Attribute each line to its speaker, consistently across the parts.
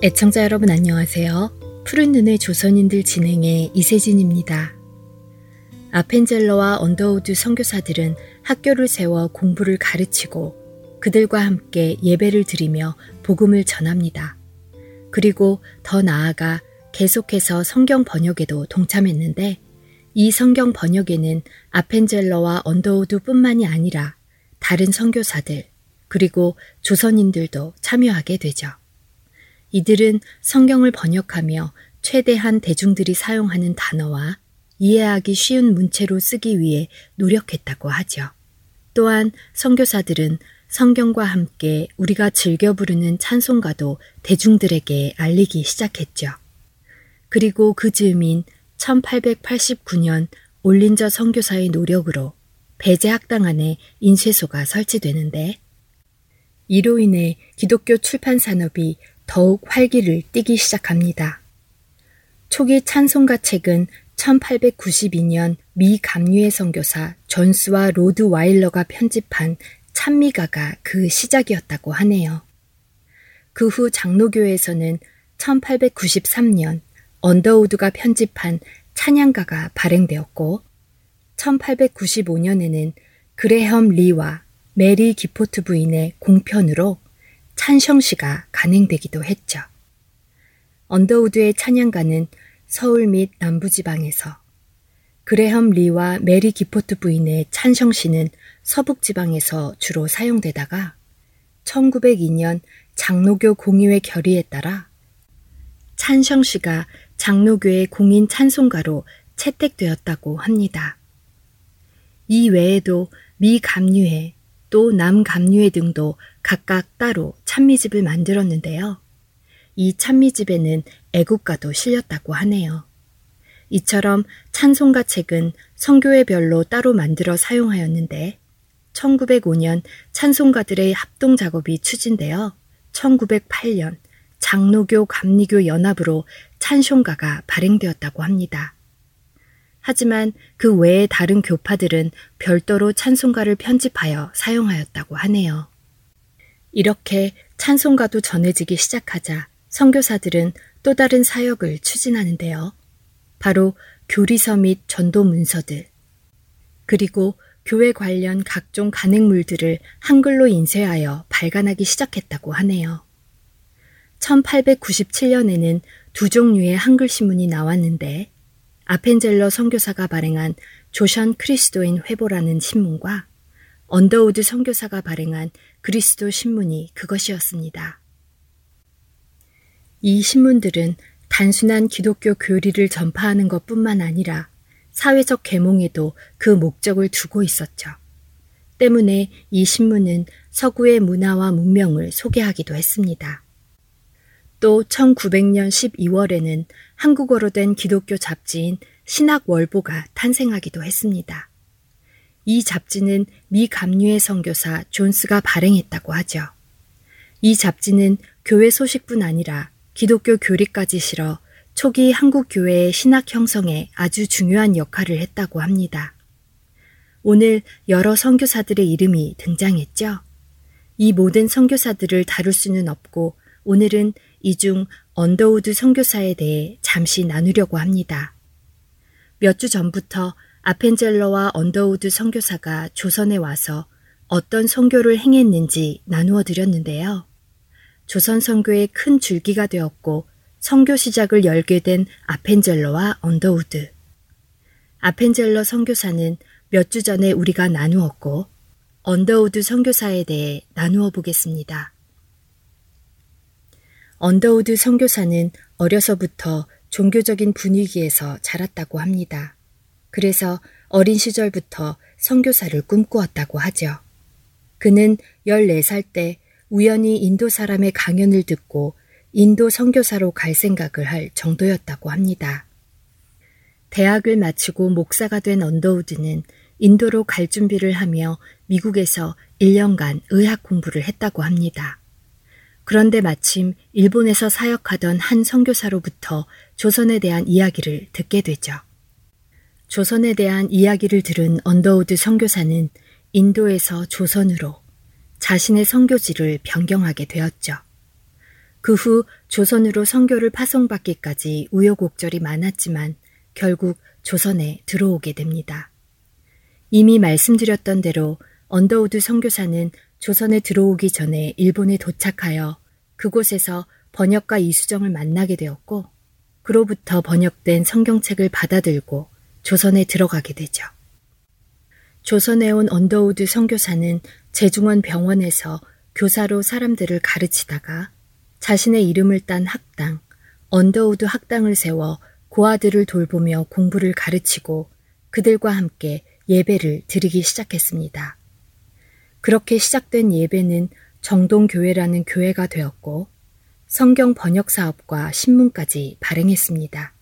Speaker 1: 애청자 여러분 안녕하세요. 푸른 눈의 조선인들 진행의 이세진입니다. 아펜젤러와 언더우드 선교사들은 학교를 세워 공부를 가르치고 그들과 함께 예배를 드리며 복음을 전합니다. 그리고 더 나아가 계속해서 성경 번역에도 동참했는데 이 성경 번역에는 아펜젤러와 언더우드 뿐만이 아니라 다른 선교사들 그리고 조선인들도 참여하게 되죠. 이들은 성경을 번역하며 최대한 대중들이 사용하는 단어와 이해하기 쉬운 문체로 쓰기 위해 노력했다고 하죠. 또한 선교사들은 성경과 함께 우리가 즐겨 부르는 찬송가도 대중들에게 알리기 시작했죠. 그리고 그 즈음인 1889년 올린저 선교사의 노력으로 배제 학당 안에 인쇄소가 설치되는데 이로 인해 기독교 출판 산업이 더욱 활기를 띠기 시작합니다. 초기 찬송가 책은 1892년 미 감리회 선교사 존스와 로드와일러가 편집한 찬미가가 그 시작이었다고 하네요. 그 후 장로교에서는 1893년 언더우드가 편집한 찬양가가 발행되었고 1895년에는 그레엄 리와 메리 기포드 부인의 공편으로 찬성시가 간행되기도 했죠. 언더우드의 찬양가는 서울 및 남부지방에서 그레엄 리와 메리 기포드 부인의 찬성시는 서북지방에서 주로 사용되다가 1902년 장로교 공의회 결의에 따라 찬성시가 장로교의 공인 찬송가로 채택되었다고 합니다. 이 외에도 미 감류회 또 남감류회 등도 각각 따로 찬미집을 만들었는데요. 이 찬미집에는 애국가도 실렸다고 하네요. 이처럼 찬송가 책은 성교회별로 따로 만들어 사용하였는데 1905년 찬송가들의 합동 작업이 추진되어 1908년 장로교 감리교 연합으로 찬송가가 발행되었다고 합니다. 하지만 그 외의 다른 교파들은 별도로 찬송가를 편집하여 사용하였다고 하네요. 이렇게 찬송가도 전해지기 시작하자 선교사들은 또 다른 사역을 추진하는데요. 바로 교리서 및 전도 문서들, 그리고 교회 관련 각종 간행물들을 한글로 인쇄하여 발간하기 시작했다고 하네요. 1897년에는 두 종류의 한글 신문이 나왔는데 아펜젤러 선교사가 발행한 조선 크리스도인 회보라는 신문과 언더우드 선교사가 발행한 그리스도 신문이 그것이었습니다. 이 신문들은 단순한 기독교 교리를 전파하는 것 뿐만 아니라 사회적 계몽에도 그 목적을 두고 있었죠. 때문에 이 신문은 서구의 문화와 문명을 소개하기도 했습니다. 또 1900년 12월에는 한국어로 된 기독교 잡지인 신학월보가 탄생하기도 했습니다. 이 잡지는 미 감류의 선교사 존스가 발행했다고 하죠. 이 잡지는 교회 소식뿐 아니라 기독교 교리까지 실어 초기 한국 교회의 신학 형성에 아주 중요한 역할을 했다고 합니다. 오늘 여러 선교사들의 이름이 등장했죠. 이 모든 선교사들을 다룰 수는 없고 오늘은 이 중 언더우드 선교사에 대해 잠시 나누려고 합니다. 몇 주 전부터 아펜젤러와 언더우드 선교사가 조선에 와서 어떤 선교를 행했는지 나누어 드렸는데요. 조선 선교의 큰 줄기가 되었고 선교 시작을 열게 된 아펜젤러와 언더우드. 아펜젤러 선교사는 몇 주 전에 우리가 나누었고 언더우드 선교사에 대해 나누어 보겠습니다. 언더우드 선교사는 어려서부터 종교적인 분위기에서 자랐다고 합니다. 그래서 어린 시절부터 선교사를 꿈꾸었다고 하죠. 그는 14살 때 우연히 인도 사람의 강연을 듣고 인도 선교사로 갈 생각을 할 정도였다고 합니다. 대학을 마치고 목사가 된 언더우드는 인도로 갈 준비를 하며 미국에서 1년간 의학 공부를 했다고 합니다. 그런데 마침 일본에서 사역하던 한 선교사로부터 조선에 대한 이야기를 듣게 되죠. 조선에 대한 이야기를 들은 언더우드 선교사는 인도에서 조선으로 자신의 선교지를 변경하게 되었죠. 그 후 조선으로 선교를 파송받기까지 우여곡절이 많았지만 결국 조선에 들어오게 됩니다. 이미 말씀드렸던 대로 언더우드 선교사는 조선에 들어오기 전에 일본에 도착하여 그곳에서 번역가 이수정을 만나게 되었고, 그로부터 번역된 성경책을 받아들고 조선에 들어가게 되죠. 조선에 온 언더우드 선교사는 제중원 병원에서 교사로 사람들을 가르치다가 자신의 이름을 딴 학당, 언더우드 학당을 세워 고아들을 돌보며 공부를 가르치고 그들과 함께 예배를 드리기 시작했습니다. 그렇게 시작된 예배는 정동교회라는 교회가 되었고 성경 번역 사업과 신문까지 발행했습니다.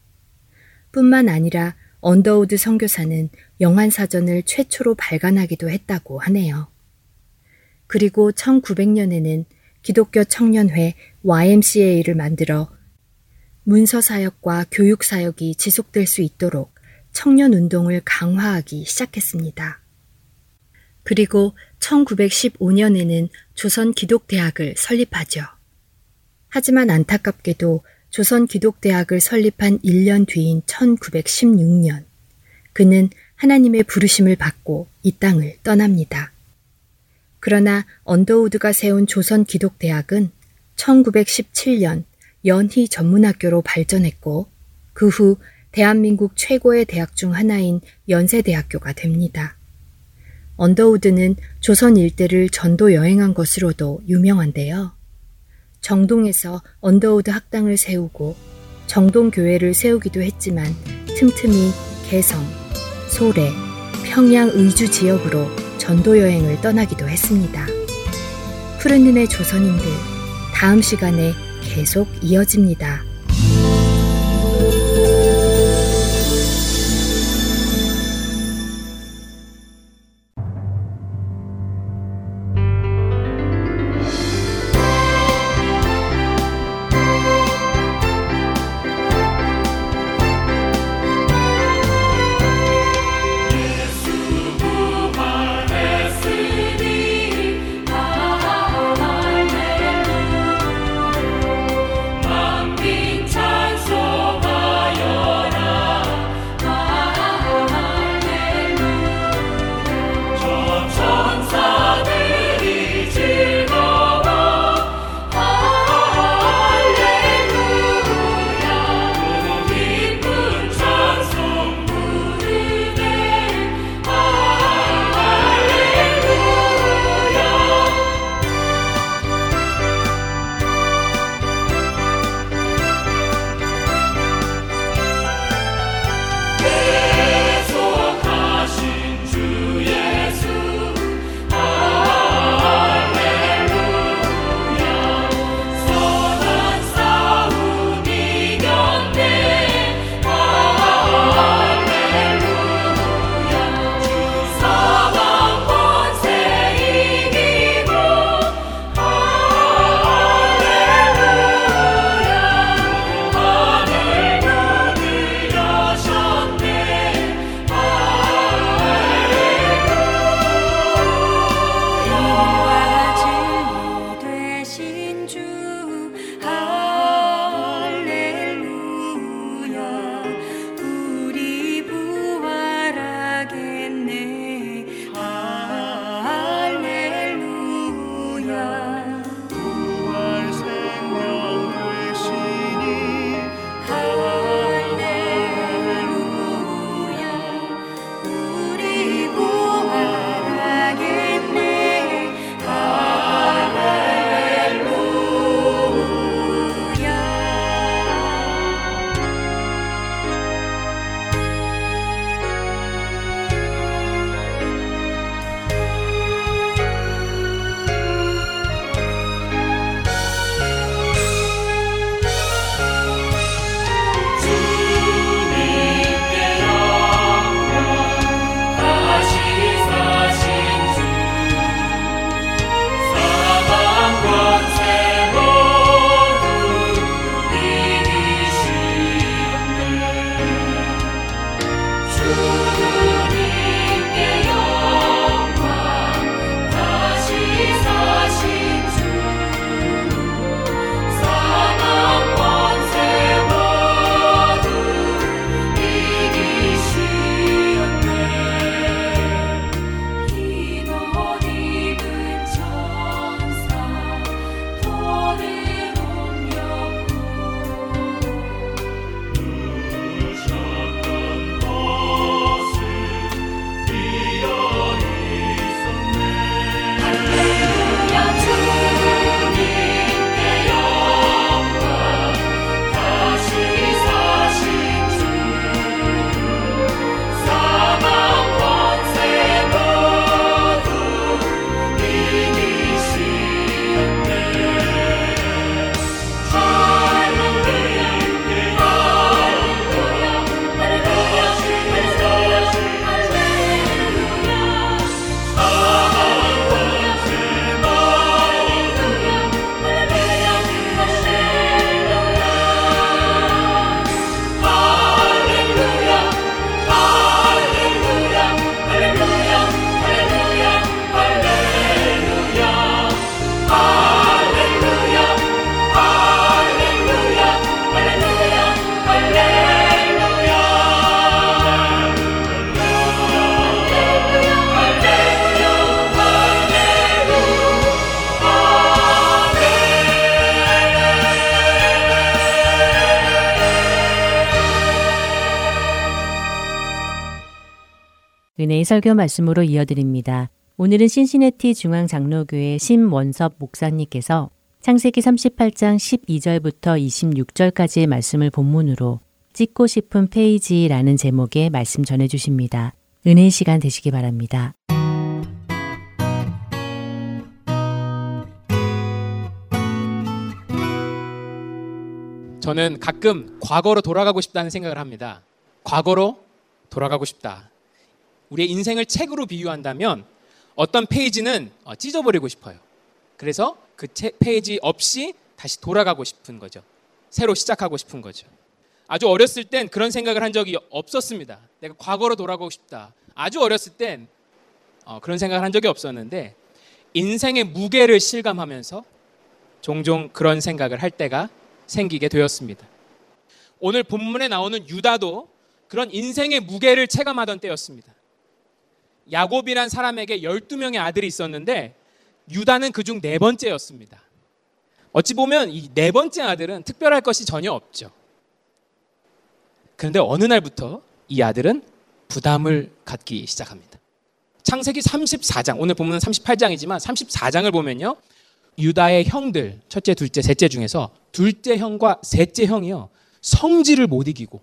Speaker 1: 뿐만 아니라 언더우드 선교사는 영한사전을 최초로 발간하기도 했다고 하네요. 그리고 1900년에는 기독교 청년회 YMCA를 만들어 문서 사역과 교육 사역이 지속될 수 있도록 청년 운동을 강화하기 시작했습니다. 그리고 1915년에는 조선 기독대학을 설립하죠. 하지만 안타깝게도 조선 기독대학을 설립한 1년 뒤인 1916년, 그는 하나님의 부르심을 받고 이 땅을 떠납니다. 그러나 언더우드가 세운 조선 기독대학은 1917년 연희 전문학교로 발전했고, 그 후 대한민국 최고의 대학 중 하나인 연세대학교가 됩니다. 언더우드는 조선 일대를 전도 여행한 것으로도 유명한데요. 정동에서 언더우드 학당을 세우고 정동교회를 세우기도 했지만 틈틈이 개성, 소래, 평양 의주 지역으로 전도 여행을 떠나기도 했습니다. 푸른 눈의 조선인들, 다음 시간에 계속 이어집니다.
Speaker 2: 은혜의 설교 말씀으로 이어드립니다. 오늘은 신시내티 중앙장로교회 심원섭 목사님께서 창세기 38장 12절부터 26절까지의 말씀을 본문으로 찍고 싶은 페이지라는 제목의 말씀 전해 주십니다. 은혜의 시간 되시기 바랍니다.
Speaker 3: 저는 가끔 과거로 돌아가고 싶다는 생각을 합니다. 과거로 돌아가고 싶다. 우리의 인생을 책으로 비유한다면 어떤 페이지는 어, 찢어버리고 싶어요. 그래서 그 페이지 없이 다시 돌아가고 싶은 거죠. 새로 시작하고 싶은 거죠. 아주 어렸을 땐 그런 생각을 한 적이 없었습니다. 내가 과거로 돌아가고 싶다. 아주 어렸을 땐 어, 그런 생각을 한 적이 없었는데 인생의 무게를 실감하면서 종종 그런 생각을 할 때가 생기게 되었습니다. 오늘 본문에 나오는 유다도 그런 인생의 무게를 체감하던 때였습니다. 야곱이란 사람에게 12명의 아들이 있었는데 유다는 그중 네 번째였습니다. 어찌 보면 이 네 번째 아들은 특별할 것이 전혀 없죠. 그런데 어느 날부터 이 아들은 부담을 갖기 시작합니다. 창세기 34장, 오늘 본문은 38장이지만 34장을 보면요. 유다의 형들, 첫째, 둘째, 셋째 중에서 둘째 형과 셋째 형이요. 성질을 못 이기고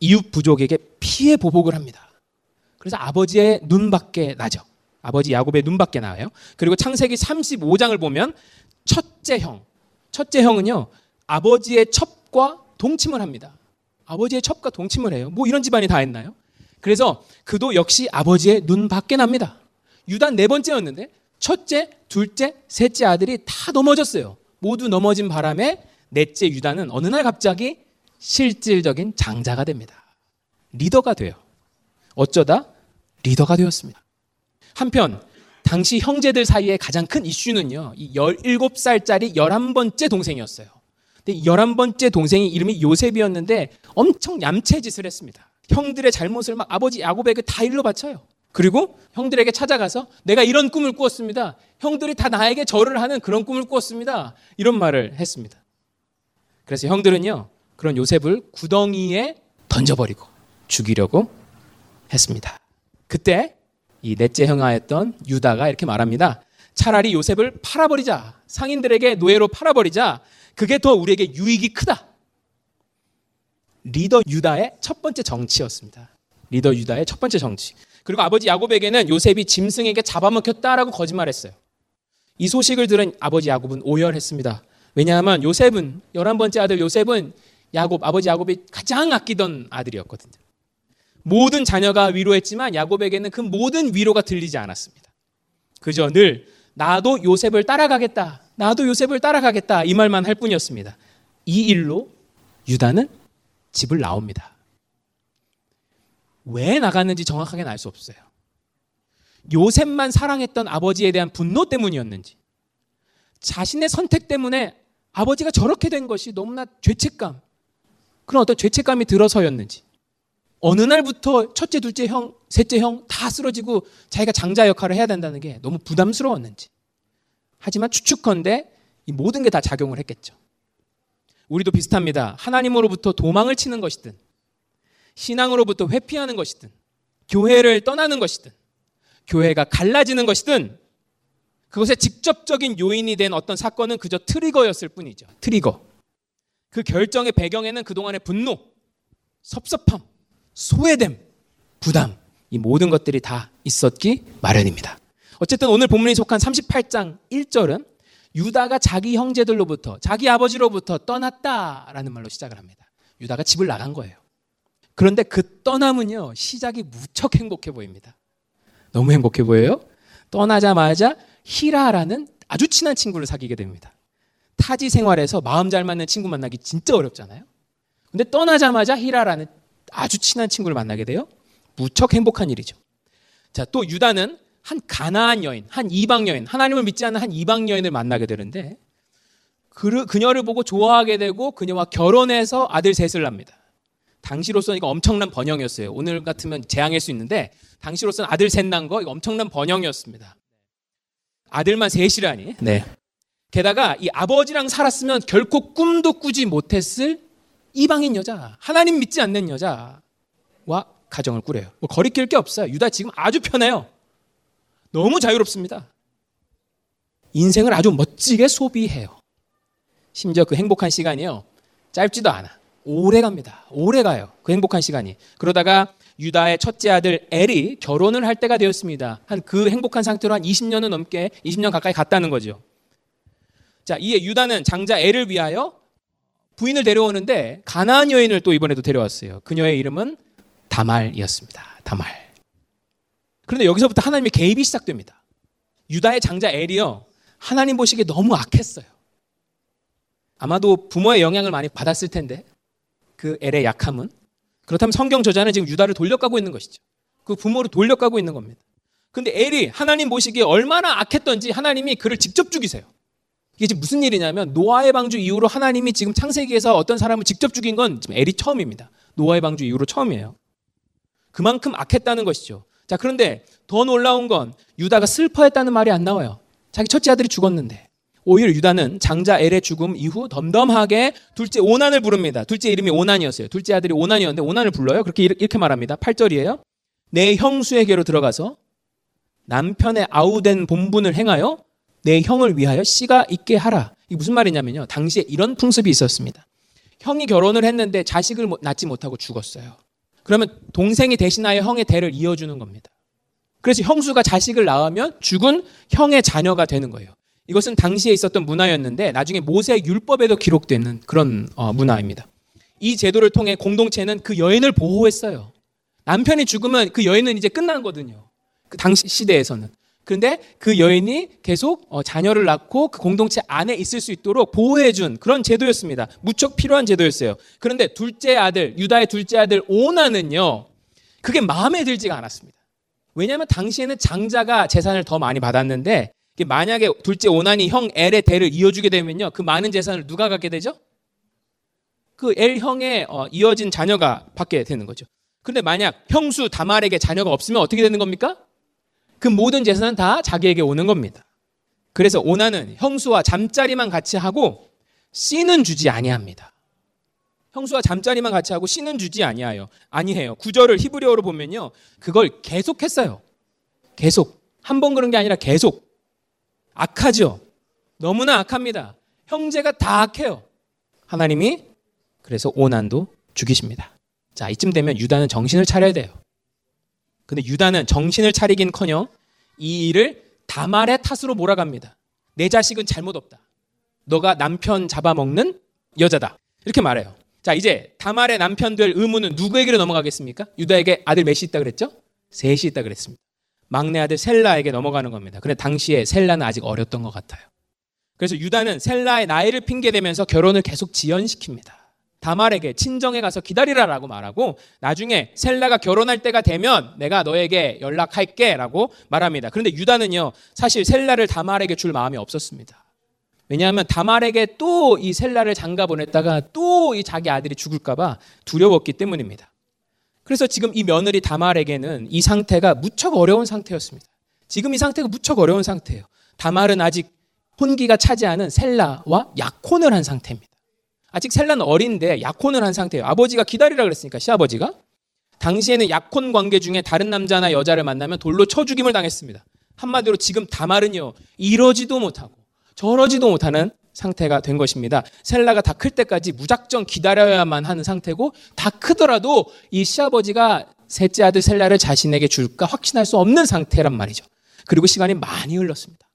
Speaker 3: 이웃 부족에게 피해 보복을 합니다. 그래서 아버지의 눈밖에 나죠. 아버지 야곱의 눈밖에 나와요. 그리고 창세기 35장을 보면 첫째 형, 첫째 형은요. 아버지의 첩과 동침을 합니다. 아버지의 첩과 동침을 해요. 뭐 이런 집안이 다 했나요? 그래서 그도 역시 아버지의 눈 밖에 납니다. 유다 네 번째였는데 첫째, 둘째, 셋째 아들이 다 넘어졌어요. 모두 넘어진 바람에 넷째 유다는 어느 날 갑자기 실질적인 장자가 됩니다. 리더가 돼요. 어쩌다 리더가 되었습니다. 한편 당시 형제들 사이에 가장 큰 이슈는요. 이 17살짜리 11번째 동생이었어요. 근데 11번째 동생이 이름이 요셉이었는데 엄청 얌체 짓을 했습니다. 형들의 잘못을 막 아버지 야곱에게 다 일러 바쳐요. 그리고 형들에게 찾아가서 내가 이런 꿈을 꾸었습니다. 형들이 다 나에게 절을 하는 그런 꿈을 꾸었습니다. 이런 말을 했습니다. 그래서 형들은요, 그런 요셉을 구덩이에 던져버리고 죽이려고 했습니다. 그때 이 넷째 형아였던 유다가 이렇게 말합니다. 차라리 요셉을 팔아버리자. 상인들에게 노예로 팔아버리자. 그게 더 우리에게 유익이 크다. 리더 유다의 첫 번째 정치였습니다. 리더 유다의 첫 번째 정치. 그리고 아버지 야곱에게는 요셉이 짐승에게 잡아먹혔다라고 거짓말했어요. 이 소식을 들은 아버지 야곱은 오열했습니다. 왜냐하면 요셉은 열한 번째 아들 요셉은 야곱 아버지 야곱이 가장 아끼던 아들이었거든요. 모든 자녀가 위로했지만 야곱에게는 그 모든 위로가 들리지 않았습니다. 그저 늘 나도 요셉을 따라가겠다. 나도 요셉을 따라가겠다. 이 말만 할 뿐이었습니다. 이 일로 유다는 집을 나옵니다. 왜 나갔는지 정확하게는 알 수 없어요. 요셉만 사랑했던 아버지에 대한 분노 때문이었는지, 자신의 선택 때문에 아버지가 저렇게 된 것이 너무나 죄책감, 그런 어떤 죄책감이 들어서였는지, 어느 날부터 첫째, 둘째 형, 셋째 형 다 쓰러지고 자기가 장자 역할을 해야 된다는 게 너무 부담스러웠는지. 하지만 추측컨대 이 모든 게 다 작용을 했겠죠. 우리도 비슷합니다. 하나님으로부터 도망을 치는 것이든 신앙으로부터 회피하는 것이든 교회를 떠나는 것이든 교회가 갈라지는 것이든 그것의 직접적인 요인이 된 어떤 사건은 그저 트리거였을 뿐이죠. 트리거. 그 결정의 배경에는 그동안의 분노, 섭섭함, 소외됨, 부담, 이 모든 것들이 다 있었기 마련입니다. 어쨌든 오늘 본문이 속한 38장 1절은 유다가 자기 형제들로부터, 자기 아버지로부터 떠났다라는 말로 시작을 합니다. 유다가 집을 나간 거예요. 그런데 그 떠남은요, 시작이 무척 행복해 보입니다. 너무 행복해 보여요? 떠나자마자 히라라는 아주 친한 친구를 사귀게 됩니다. 타지 생활에서 마음 잘 맞는 친구 만나기 진짜 어렵잖아요. 근데 떠나자마자 히라라는 아주 친한 친구를 만나게 돼요. 무척 행복한 일이죠. 자, 또 유다는 한 가나안 여인, 한 이방 여인, 하나님을 믿지 않는 한 이방 여인을 만나게 되는데 그, 그녀를 보고 좋아하게 되고 그녀와 결혼해서 아들 셋을 납니다. 당시로서는 이거 엄청난 번영이었어요. 오늘 같으면 재앙일 수 있는데 당시로서는 아들 셋 난 거 이거 엄청난 번영이었습니다. 아들만 셋이라니. 네. 게다가 이 아버지랑 살았으면 결코 꿈도 꾸지 못했을 이방인 여자, 하나님 믿지 않는 여자와 가정을 꾸려요. 뭐 거리낄 게 없어요. 유다 지금 아주 편해요. 너무 자유롭습니다. 인생을 아주 멋지게 소비해요. 심지어 그 행복한 시간이요. 짧지도 않아. 오래 갑니다. 오래 가요. 그 행복한 시간이. 그러다가 유다의 첫째 아들 엘이 결혼을 할 때가 되었습니다. 한 그 행복한 상태로 한 20년은 넘게 20년 가까이 갔다는 거죠. 자, 이에 유다는 장자 엘을 위하여 부인을 데려오는데 가나안 여인을 또 이번에도 데려왔어요. 그녀의 이름은 다말이었습니다. 다말. 그런데 여기서부터 하나님의 개입이 시작됩니다. 유다의 장자 엘이요. 하나님 보시기에 너무 악했어요. 아마도 부모의 영향을 많이 받았을 텐데 그 엘의 약함은 그렇다면 성경 저자는 지금 유다를 돌려가고 있는 것이죠. 그 부모를 돌려가고 있는 겁니다. 근데 엘이 하나님 보시기에 얼마나 악했던지 하나님이 그를 직접 죽이세요. 이게 지금 무슨 일이냐면 노아의 방주 이후로 하나님이 지금 창세기에서 어떤 사람을 직접 죽인 건 지금 엘이 처음입니다. 노아의 방주 이후로 처음이에요. 그만큼 악했다는 것이죠. 자, 그런데 더 놀라운 건 유다가 슬퍼했다는 말이 안 나와요. 자기 첫째 아들이 죽었는데. 오히려 유다는 장자 엘의 죽음 이후 덤덤하게 둘째 오난을 부릅니다. 둘째 이름이 오난이었어요. 둘째 아들이 오난이었는데 오난을 불러요. 그렇게 이렇게 말합니다. 8절이에요. 내 형수에게로 들어가서 남편의 아우된 본분을 행하여 내 형을 위하여 씨가 있게 하라. 이게 무슨 말이냐면요. 당시에 이런 풍습이 있었습니다. 형이 결혼을 했는데 자식을 낳지 못하고 죽었어요. 그러면 동생이 대신하여 형의 대를 이어주는 겁니다. 그래서 형수가 자식을 낳으면 죽은 형의 자녀가 되는 거예요. 이것은 당시에 있었던 문화였는데 나중에 모세 율법에도 기록되는 그런 어, 문화입니다. 이 제도를 통해 공동체는 그 여인을 보호했어요. 남편이 죽으면 그 여인은 이제 끝난 거든요. 그 당시 시대에서는. 그런데 그 여인이 계속 어, 자녀를 낳고 그 공동체 안에 있을 수 있도록 보호해준 그런 제도였습니다. 무척 필요한 제도였어요. 그런데 둘째 아들, 유다의 둘째 아들 오나는요, 그게 마음에 들지가 않았습니다. 왜냐하면 당시에는 장자가 재산을 더 많이 받았는데 만약에 둘째 오난이 형 엘의 대를 이어주게 되면요. 그 많은 재산을 누가 갖게 되죠? 그엘 형의 어, 이어진 자녀가 받게 되는 거죠. 근데 만약 형수 다말에게 자녀가 없으면 어떻게 되는 겁니까? 그 모든 재산은 다 자기에게 오는 겁니다. 그래서 오나는 형수와 잠자리만 같이 하고 씨는 주지 아니합니다. 형수와 잠자리만 같이 하고 씨는 주지 아니하여 아니해요. 구절을 히브리어로 보면요. 그걸 계속 했어요. 계속. 한 번 그런 게 아니라 계속. 악하죠. 너무나 악합니다. 형제가 다 악해요. 하나님이 그래서 오난도 죽이십니다. 자, 이쯤 되면 유다는 정신을 차려야 돼요. 근데 유다는 정신을 차리긴커녕 이 일을 다말의 탓으로 몰아갑니다. 내 자식은 잘못 없다. 너가 남편 잡아먹는 여자다. 이렇게 말해요. 자, 이제 다말의 남편 될 의무는 누구에게로 넘어가겠습니까? 유다에게 아들 몇이 있다 그랬죠? 셋이 있다 그랬습니다. 막내 아들 셀라에게 넘어가는 겁니다. 그런데 당시에 셀라는 아직 어렸던 것 같아요. 그래서 유다는 셀라의 나이를 핑계대면서 결혼을 계속 지연시킵니다. 다말에게 친정에 가서 기다리라라고 말하고 나중에 셀라가 결혼할 때가 되면 내가 너에게 연락할게라고 말합니다. 그런데 유다는요 사실 셀라를 다말에게 줄 마음이 없었습니다. 왜냐하면 다말에게 또 이 셀라를 장가 보냈다가 또 이 자기 아들이 죽을까봐 두려웠기 때문입니다. 그래서 지금 이 며느리 다말에게는 이 상태가 무척 어려운 상태였습니다. 지금 이 상태가 무척 어려운 상태예요. 다말은 아직 혼기가 차지 않은 셀라와 약혼을 한 상태입니다. 아직 셀라는 어린데 약혼을 한 상태예요. 아버지가 기다리라 그랬으니까 시아버지가 당시에는 약혼 관계 중에 다른 남자나 여자를 만나면 돌로 쳐 죽임을 당했습니다. 한마디로 지금 다말은요 이러지도 못하고 저러지도 못하는 상태가 된 것입니다. 셀라가 다 클 때까지 무작정 기다려야만 하는 상태고 다 크더라도 이 시아버지가 셋째 아들 셀라를 자신에게 줄까 확신할 수 없는 상태란 말이죠. 그리고 시간이 많이 흘렀습니다.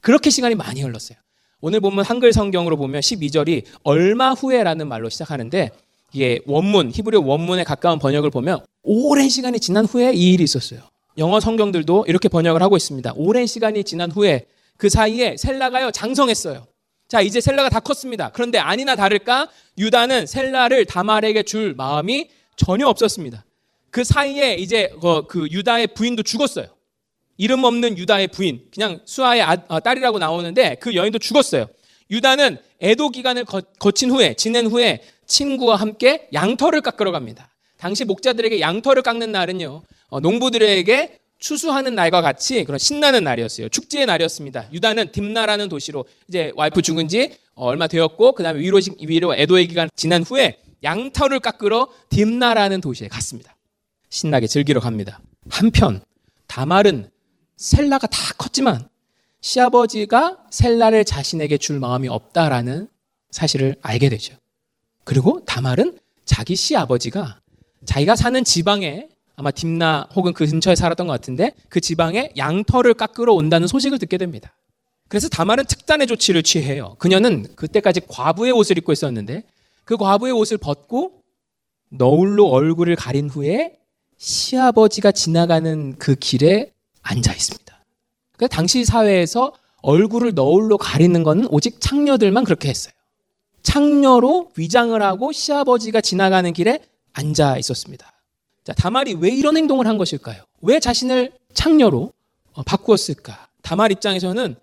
Speaker 3: 그렇게 시간이 많이 흘렀어요. 오늘 보면 한글 성경으로 보면 12절이 얼마 후에라는 말로 시작하는데 이게 원문, 히브리 원문에 가까운 번역을 보면 오랜 시간이 지난 후에 이 일이 있었어요. 영어 성경들도 이렇게 번역을 하고 있습니다. 오랜 시간이 지난 후에 그 사이에 셀라가요 장성했어요. 자, 이제 셀라가 다 컸습니다. 그런데 아니나 다를까 유다는 셀라를 다말에게 줄 마음이 전혀 없었습니다. 그 사이에 이제 그, 그 유다의 부인도 죽었어요. 이름 없는 유다의 부인, 그냥 수아의 아, 아, 딸이라고 나오는데 그 여인도 죽었어요. 유다는 애도 기간을 거, 친 후에 지낸 후에 친구와 함께 양털을 깎으러 갑니다. 당시 목자들에게 양털을 깎는 날은요 어, 농부들에게 추수하는 날과 같이 그런 신나는 날이었어요. 축제의 날이었습니다. 유다는 딥나라는 도시로 이제 와이프 죽은 지 얼마 되었고 그다음에 위로 위로 애도의 기간 지난 후에 양털을 깎으러 딥나라는 도시에 갔습니다. 신나게 즐기러 갑니다. 한편 다말은 셀라가 다 컸지만 시아버지가 셀라를 자신에게 줄 마음이 없다라는 사실을 알게 되죠. 그리고 다말은 자기 시아버지가 자기가 사는 지방에 아마 딥나 혹은 그 근처에 살았던 것 같은데 그 지방에 양털을 깎으러 온다는 소식을 듣게 됩니다. 그래서 다말은 특단의 조치를 취해요. 그녀는 그때까지 과부의 옷을 입고 있었는데 그 과부의 옷을 벗고 너울로 얼굴을 가린 후에 시아버지가 지나가는 그 길에 앉아 있습니다. 그러니까 당시 사회에서 얼굴을 너울로 가리는 것은 오직 창녀들만 그렇게 했어요. 창녀로 위장을 하고 시아버지가 지나가는 길에 앉아 있었습니다. 자, 다말이 왜 이런 행동을 한 것일까요? 왜 자신을 창녀로 어, 바꾸었을까? 다말 입장에서는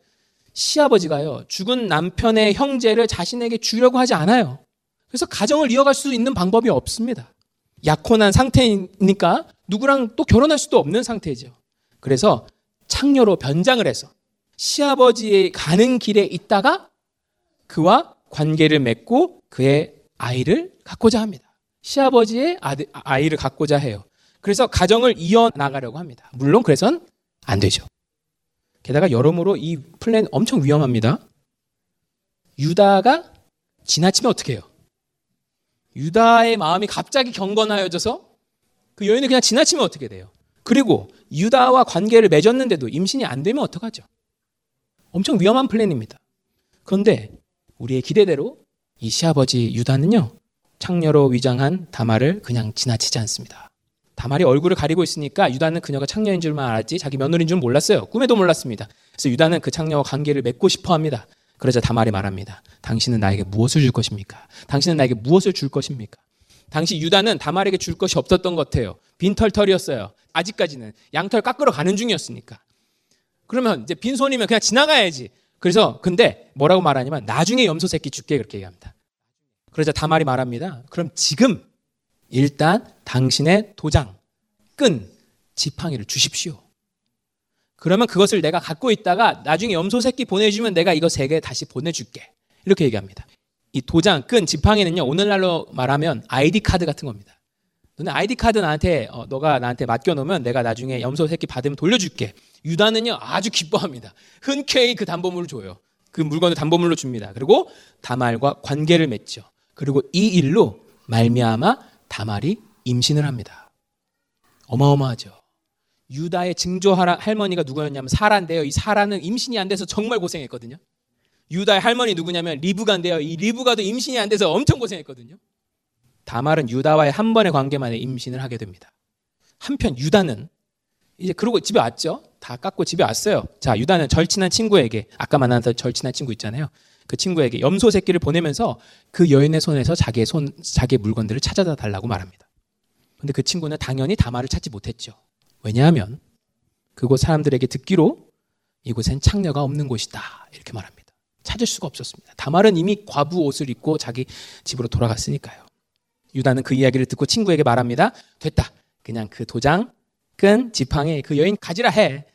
Speaker 3: 시아버지가요, 죽은 남편의 형제를 자신에게 주려고 하지 않아요. 그래서 가정을 이어갈 수 있는 방법이 없습니다. 약혼한 상태니까 누구랑 또 결혼할 수도 없는 상태죠. 그래서 창녀로 변장을 해서 시아버지의 가는 길에 있다가 그와 관계를 맺고 그의 아이를 갖고자 합니다. 시아버지의 아들, 아이를 갖고자 해요. 그래서 가정을 이어나가려고 합니다. 물론 그래선 안 되죠. 게다가 여러모로 이 플랜 엄청 위험합니다. 유다가 지나치면 어떻게 해요? 유다의 마음이 갑자기 경건하여져서 그 여인을 그냥 지나치면 어떻게 돼요? 그리고 유다와 관계를 맺었는데도 임신이 안 되면 어떡하죠? 엄청 위험한 플랜입니다. 그런데 우리의 기대대로 이 시아버지 유다는요, 창녀로 위장한 다말을 그냥 지나치지 않습니다. 다말이 얼굴을 가리고 있으니까 유다는 그녀가 창녀인 줄만 알았지 자기 며느리인 줄 몰랐어요. 꿈에도 몰랐습니다. 그래서 유다는 그 창녀와 관계를 맺고 싶어 합니다. 그러자 다말이 말합니다. 당신은 나에게 무엇을 줄 것입니까? 당신은 나에게 무엇을 줄 것입니까? 당시 유다는 다말에게 줄 것이 없었던 것 같아요. 빈털털이었어요. 아직까지는 양털 깎으러 가는 중이었으니까. 그러면 이제 빈손이면 그냥 지나가야지. 그래서 근데 뭐라고 말하냐면 나중에 염소 새끼 줄게 그렇게 얘기합니다. 그러자 다말이 말합니다. 그럼 지금 일단 당신의 도장, 끈, 지팡이를 주십시오. 그러면 그것을 내가 갖고 있다가 나중에 염소 새끼 보내주면 내가 이거 세 개 다시 보내줄게. 이렇게 얘기합니다. 이 도장, 끈, 지팡이는요, 오늘날로 말하면 아이디 카드 같은 겁니다. 너네 아이디 카드 나한테, 어, 너가 나한테 맡겨놓으면 내가 나중에 염소 새끼 받으면 돌려줄게. 유다는요, 아주 기뻐합니다. 흔쾌히 그 담보물을 줘요. 그 물건을 담보물로 줍니다. 그리고 다말과 관계를 맺죠. 그리고 이 일로 말미암아 다말이 임신을 합니다. 어마어마하죠. 유다의 증조 할머니가 누구였냐면 사라인데요. 이 사라는 임신이 안 돼서 정말 고생했거든요. 유다의 할머니 누구냐면 리브가인데요. 이 리브가도 임신이 안 돼서 엄청 고생했거든요. 다말은 유다와의 한 번의 관계만에 임신을 하게 됩니다. 한편 유다는 이제 그러고 집에 왔죠. 다 깎고 집에 왔어요. 자, 유다는 절친한 친구에게 아까 만났던 절친한 친구 있잖아요. 그 친구에게 염소 새끼를 보내면서 그 여인의 손에서 자기의 손, 자기의 물건들을 찾아다 달라고 말합니다. 근데 그 친구는 당연히 다말을 찾지 못했죠. 왜냐하면 그곳 사람들에게 듣기로 이곳엔 창녀가 없는 곳이다. 이렇게 말합니다. 찾을 수가 없었습니다. 다말은 이미 과부 옷을 입고 자기 집으로 돌아갔으니까요. 유다는 그 이야기를 듣고 친구에게 말합니다. 됐다. 그냥 그 도장, 끈, 지팡이 그 여인 가지라 해.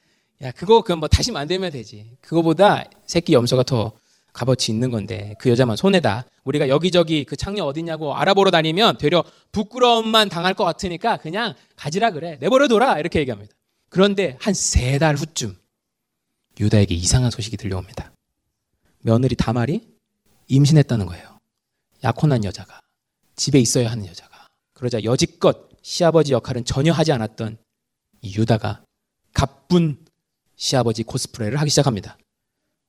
Speaker 3: 야, 그거 그뭐 다시 만들면 되지. 그거보다 새끼 염소가 더 값어치 있는 건데 그 여자만 손해다. 우리가 여기저기 그 창녀 어디냐고 알아보러 다니면 되려 부끄러움만 당할 것 같으니까 그냥 가지라 그래. 내버려 둬라. 이렇게 얘기합니다. 그런데 한 세 달 후쯤 유다에게 이상한 소식이 들려옵니다. 며느리 다말이 임신했다는 거예요. 약혼한 여자가 집에 있어야 하는 여자가 그러자 여지껏 시아버지 역할은 전혀 하지 않았던 이 유다가 가쁜 시아버지 코스프레를 하기 시작합니다.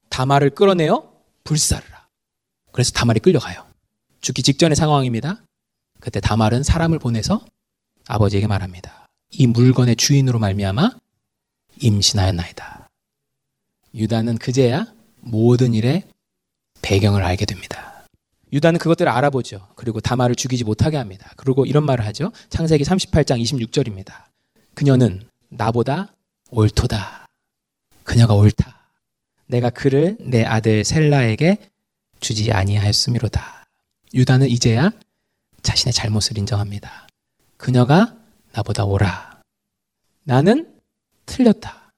Speaker 3: 다말을 끌어내어 불사르라. 그래서 다말이 끌려가요. 죽기 직전의 상황입니다. 그때 다말은 사람을 보내서 아버지에게 말합니다. 이 물건의 주인으로 말미암아 임신하였나이다. 유다는 그제야 모든 일의 배경을 알게 됩니다. 유다는 그것들을 알아보죠. 그리고 다말을 죽이지 못하게 합니다. 그리고 이런 말을 하죠. 창세기 38장 26절입니다. 그녀는 나보다 옳도다. 그녀가 옳다. 내가 그를 내 아들 셀라에게 주지 아니하였음이로다. 유다는 이제야 자신의 잘못을 인정합니다. 그녀가 나보다 옳아. 나는 틀렸다.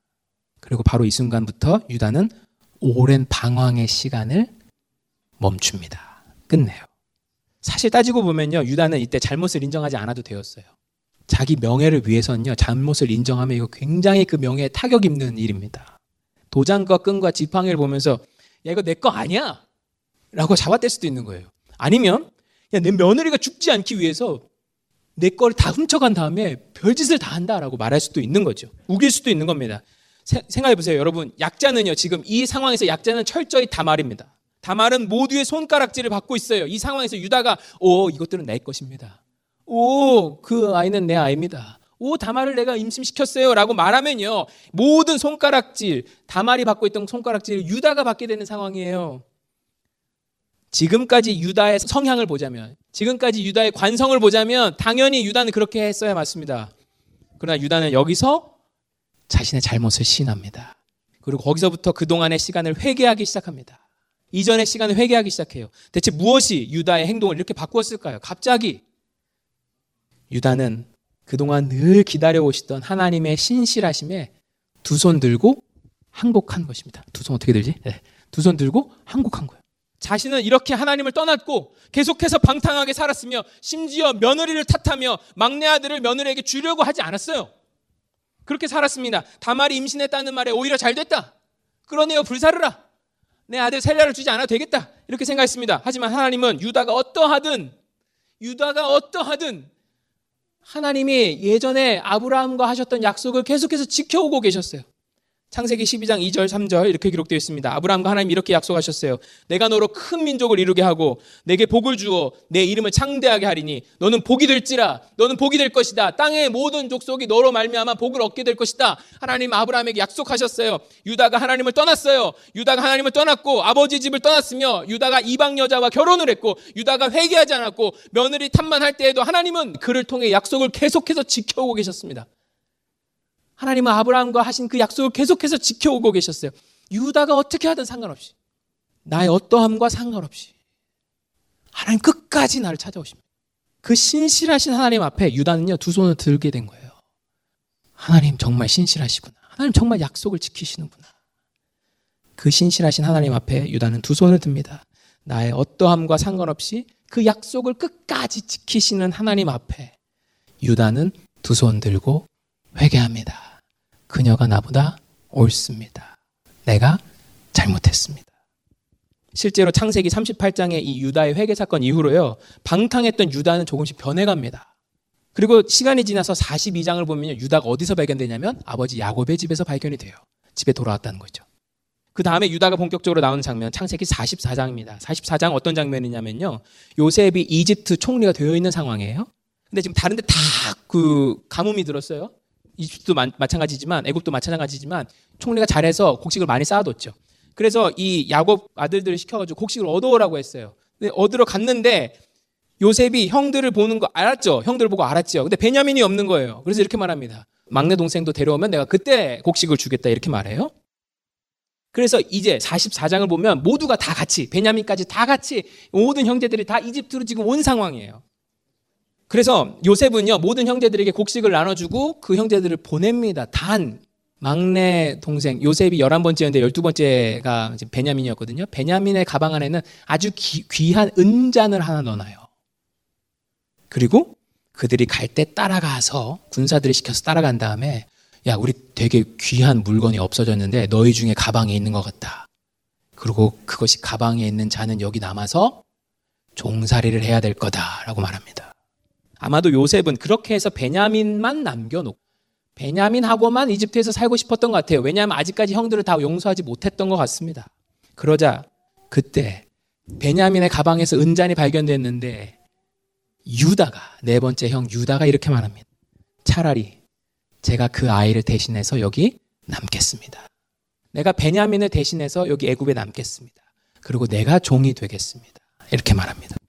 Speaker 3: 그리고 바로 이 순간부터 유다는 오랜 방황의 시간을 멈춥니다. 끝내요. 사실 따지고 보면요. 유다는 이때 잘못을 인정하지 않아도 되었어요. 자기 명예를 위해서는요, 잘못을 인정하면 이거 굉장히 그 명예에 타격 입는 일입니다. 도장과 끈과 지팡이를 보면서, 야, 이거 내 거 아니야! 라고 잡아댈 수도 있는 거예요. 아니면, 야, 내 며느리가 죽지 않기 위해서 내 거를 다 훔쳐간 다음에 별짓을 다 한다라고 말할 수도 있는 거죠. 우길 수도 있는 겁니다. 생각해 보세요. 여러분, 약자는요, 지금 이 상황에서 약자는 철저히 다 말입니다. 다말은 모두의 손가락질을 받고 있어요. 이 상황에서 유다가, 오, 이것들은 내 것입니다. 오, 그 아이는 내 아이입니다. 오, 다말을 내가 임신시켰어요. 라고 말하면요, 모든 손가락질, 다말이 받고 있던 손가락질을 유다가 받게 되는 상황이에요. 지금까지 유다의 성향을 보자면, 지금까지 유다의 관성을 보자면, 당연히 유다는 그렇게 했어야 맞습니다. 그러나 유다는 여기서 자신의 잘못을 시인합니다. 그리고 거기서부터 그동안의 시간을 회개하기 시작합니다. 이전의 시간을 회개하기 시작해요. 대체 무엇이 유다의 행동을 이렇게 바꾸었을까요? 갑자기 유다는 그동안 늘 기다려오시던 하나님의 신실하심에 두 손 들고 항복한 것입니다. 두 손 어떻게 들지? 네. 두 손 들고 항복한 거예요. 자신은 이렇게 하나님을 떠났고 계속해서 방탕하게 살았으며 심지어 며느리를 탓하며 막내 아들을 며느리에게 주려고 하지 않았어요. 그렇게 살았습니다. 다말이 임신했다는 말에 오히려 잘 됐다. 그러네요. 불사르라. 내 아들 셀라를 주지 않아도 되겠다. 이렇게 생각했습니다. 하지만 하나님은 유다가 어떠하든 유다가 어떠하든 하나님이 예전에 아브라함과 하셨던 약속을 계속해서 지켜오고 계셨어요. 창세기 12장 2절 3절 이렇게 기록되어 있습니다. 아브라함과 하나님 이렇게 약속하셨어요. 내가 너로 큰 민족을 이루게 하고 내게 복을 주어 내 이름을 창대하게 하리니 너는 복이 될지라 너는 복이 될 것이다. 땅의 모든 족속이 너로 말미암아 복을 얻게 될 것이다. 하나님 아브라함에게 약속하셨어요. 유다가 하나님을 떠났어요. 유다가 하나님을 떠났고 아버지 집을 떠났으며 유다가 이방 여자와 결혼을 했고 유다가 회개하지 않았고 며느리 탐만 할 때에도 하나님은 그를 통해 약속을 계속해서 지켜오고 계셨습니다. 하나님은 아브라함과 하신 그 약속을 계속해서 지켜오고 계셨어요. 유다가 어떻게 하든 상관없이. 나의 어떠함과 상관없이. 하나님 끝까지 나를 찾아오십니다. 그 신실하신 하나님 앞에 유다는요, 두 손을 들게 된 거예요. 하나님 정말 신실하시구나. 하나님 정말 약속을 지키시는구나. 그 신실하신 하나님 앞에 유다는 두 손을 듭니다. 나의 어떠함과 상관없이 그 약속을 끝까지 지키시는 하나님 앞에 유다는 두 손 들고 회개합니다. 그녀가 나보다 옳습니다. 내가 잘못했습니다. 실제로 창세기 38장의 이 유다의 회개 사건 이후로요. 방탕했던 유다는 조금씩 변해갑니다. 그리고 시간이 지나서 42장을 보면 유다가 어디서 발견되냐면 아버지 야곱의 집에서 발견이 돼요. 집에 돌아왔다는 거죠. 그 다음에 유다가 본격적으로 나오는 장면 창세기 44장입니다. 44장 어떤 장면이냐면요. 요셉이 이집트 총리가 되어 있는 상황이에요. 근데 지금 다른 데 다 그 가뭄이 들었어요. 이집트도 마, 마찬가지지만 애굽도 마찬가지지만 총리가 잘해서 곡식을 많이 쌓아뒀죠. 그래서 이 야곱 아들들을 시켜가지고 곡식을 얻어오라고 했어요. 근데 얻으러 갔는데 요셉이 형들을 보는 거 알았죠. 형들을 보고 알았죠. 근데 베냐민이 없는 거예요. 그래서 이렇게 말합니다. 막내 동생도 데려오면 내가 그때 곡식을 주겠다 이렇게 말해요. 그래서 이제 44장을 보면 모두가 다 같이 베냐민까지 다 같이 모든 형제들이 다 이집트로 지금 온 상황이에요. 그래서 요셉은요, 모든 형제들에게 곡식을 나눠주고 그 형제들을 보냅니다. 단, 막내 동생, 요셉이 11번째였는데 12번째가 베냐민이었거든요. 베냐민의 가방 안에는 아주 기, 귀한 은잔을 하나 넣어놔요. 그리고 그들이 갈 때 따라가서 군사들이 시켜서 따라간 다음에 야, 우리 되게 귀한 물건이 없어졌는데 너희 중에 가방에 있는 것 같다. 그리고 그것이 가방에 있는 자는 여기 남아서 종살이를 해야 될 거다라고 말합니다. 아마도 요셉은 그렇게 해서 베냐민만 남겨놓고 베냐민하고만 이집트에서 살고 싶었던 것 같아요. 왜냐하면 아직까지 형들을 다 용서하지 못했던 것 같습니다. 그러자 그때 베냐민의 가방에서 은잔이 발견됐는데 유다가 네 번째 형 유다가 이렇게 말합니다. 차라리 제가 그 아이를 대신해서 여기 남겠습니다. 내가 베냐민을 대신해서 여기 애굽에 남겠습니다. 그리고 내가 종이 되겠습니다. 이렇게 말합니다.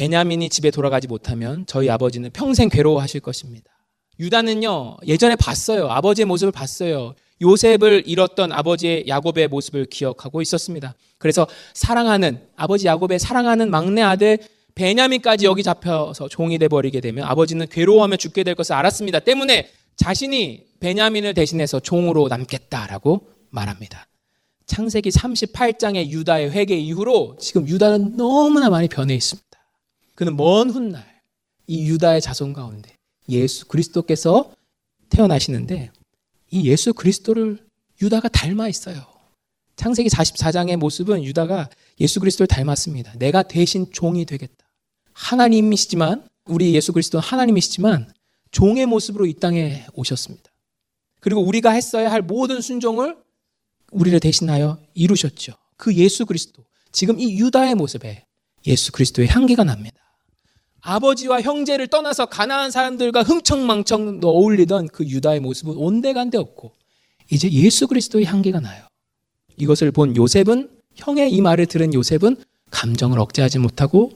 Speaker 3: 베냐민이 집에 돌아가지 못하면 저희 아버지는 평생 괴로워하실 것입니다. 유다는요, 예전에 봤어요. 아버지의 모습을 봤어요. 요셉을 잃었던 아버지의 야곱의 모습을 기억하고 있었습니다. 그래서 사랑하는, 아버지 야곱의 사랑하는 막내 아들 베냐민까지 여기 잡혀서 종이 돼버리게 되면 아버지는 괴로워하며 죽게 될 것을 알았습니다. 때문에 자신이 베냐민을 대신해서 종으로 남겠다라고 말합니다. 창세기 38장의 유다의 회개 이후로 지금 유다는 너무나 많이 변해 있습니다. 그는 먼 훗날 이 유다의 자손 가운데 예수 그리스도께서 태어나시는데 이 예수 그리스도를 유다가 닮아 있어요. 창세기 44장의 모습은 유다가 예수 그리스도를 닮았습니다. 내가 대신 종이 되겠다. 하나님이시지만 우리 예수 그리스도는 하나님이시지만 종의 모습으로 이 땅에 오셨습니다. 그리고 우리가 했어야 할 모든 순종을 우리를 대신하여 이루셨죠. 그 예수 그리스도. 지금 이 유다의 모습에 예수 그리스도의 향기가 납니다. 아버지와 형제를 떠나서 가나안 사람들과 흥청망청 어울리던 그 유다의 모습은 온데간데 없고 이제 예수 그리스도의 향기가 나요. 이것을 본 요셉은 형의 이 말을 들은 요셉은 감정을 억제하지 못하고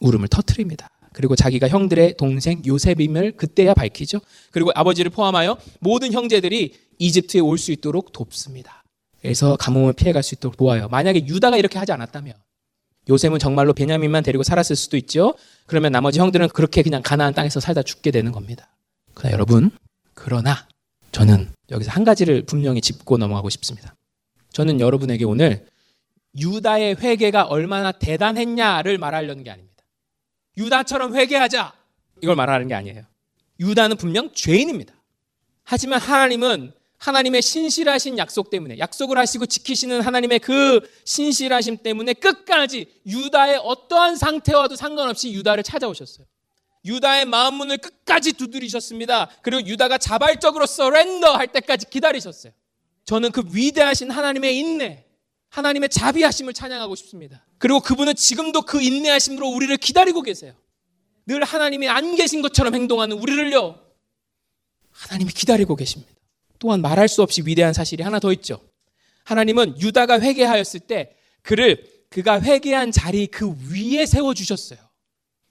Speaker 3: 울음을 터트립니다. 그리고 자기가 형들의 동생 요셉임을 그때야 밝히죠. 그리고 아버지를 포함하여 모든 형제들이 이집트에 올 수 있도록 돕습니다. 그래서 가뭄을 피해갈 수 있도록 도와요. 만약에 유다가 이렇게 하지 않았다면 요셉은 정말로 베냐민만 데리고 살았을 수도 있죠. 그러면 나머지 형들은 그렇게 그냥 가나안 땅에서 살다 죽게 되는 겁니다. 그러나 여러분, 그러나 저는 여기서 한 가지를 분명히 짚고 넘어가고 싶습니다. 저는 여러분에게 오늘 유다의 회개가 얼마나 대단했냐를 말하려는 게 아닙니다. 유다처럼 회개하자 이걸 말하는 게 아니에요. 유다는 분명 죄인입니다. 하지만 하나님은 하나님의 신실하신 약속 때문에 약속을 하시고 지키시는 하나님의 그 신실하심 때문에 끝까지 유다의 어떠한 상태와도 상관없이 유다를 찾아오셨어요. 유다의 마음 문을 끝까지 두드리셨습니다. 그리고 유다가 자발적으로 서렌더 할 때까지 기다리셨어요. 저는 그 위대하신 하나님의 인내, 하나님의 자비하심을 찬양하고 싶습니다. 그리고 그분은 지금도 그 인내하심으로 우리를 기다리고 계세요. 늘 하나님이 안 계신 것처럼 행동하는 우리를요, 하나님이 기다리고 계십니다. 또한 말할 수 없이 위대한 사실이 하나 더 있죠. 하나님은 유다가 회개하였을 때 그를 그가 회개한 자리 그 위에 세워 주셨어요.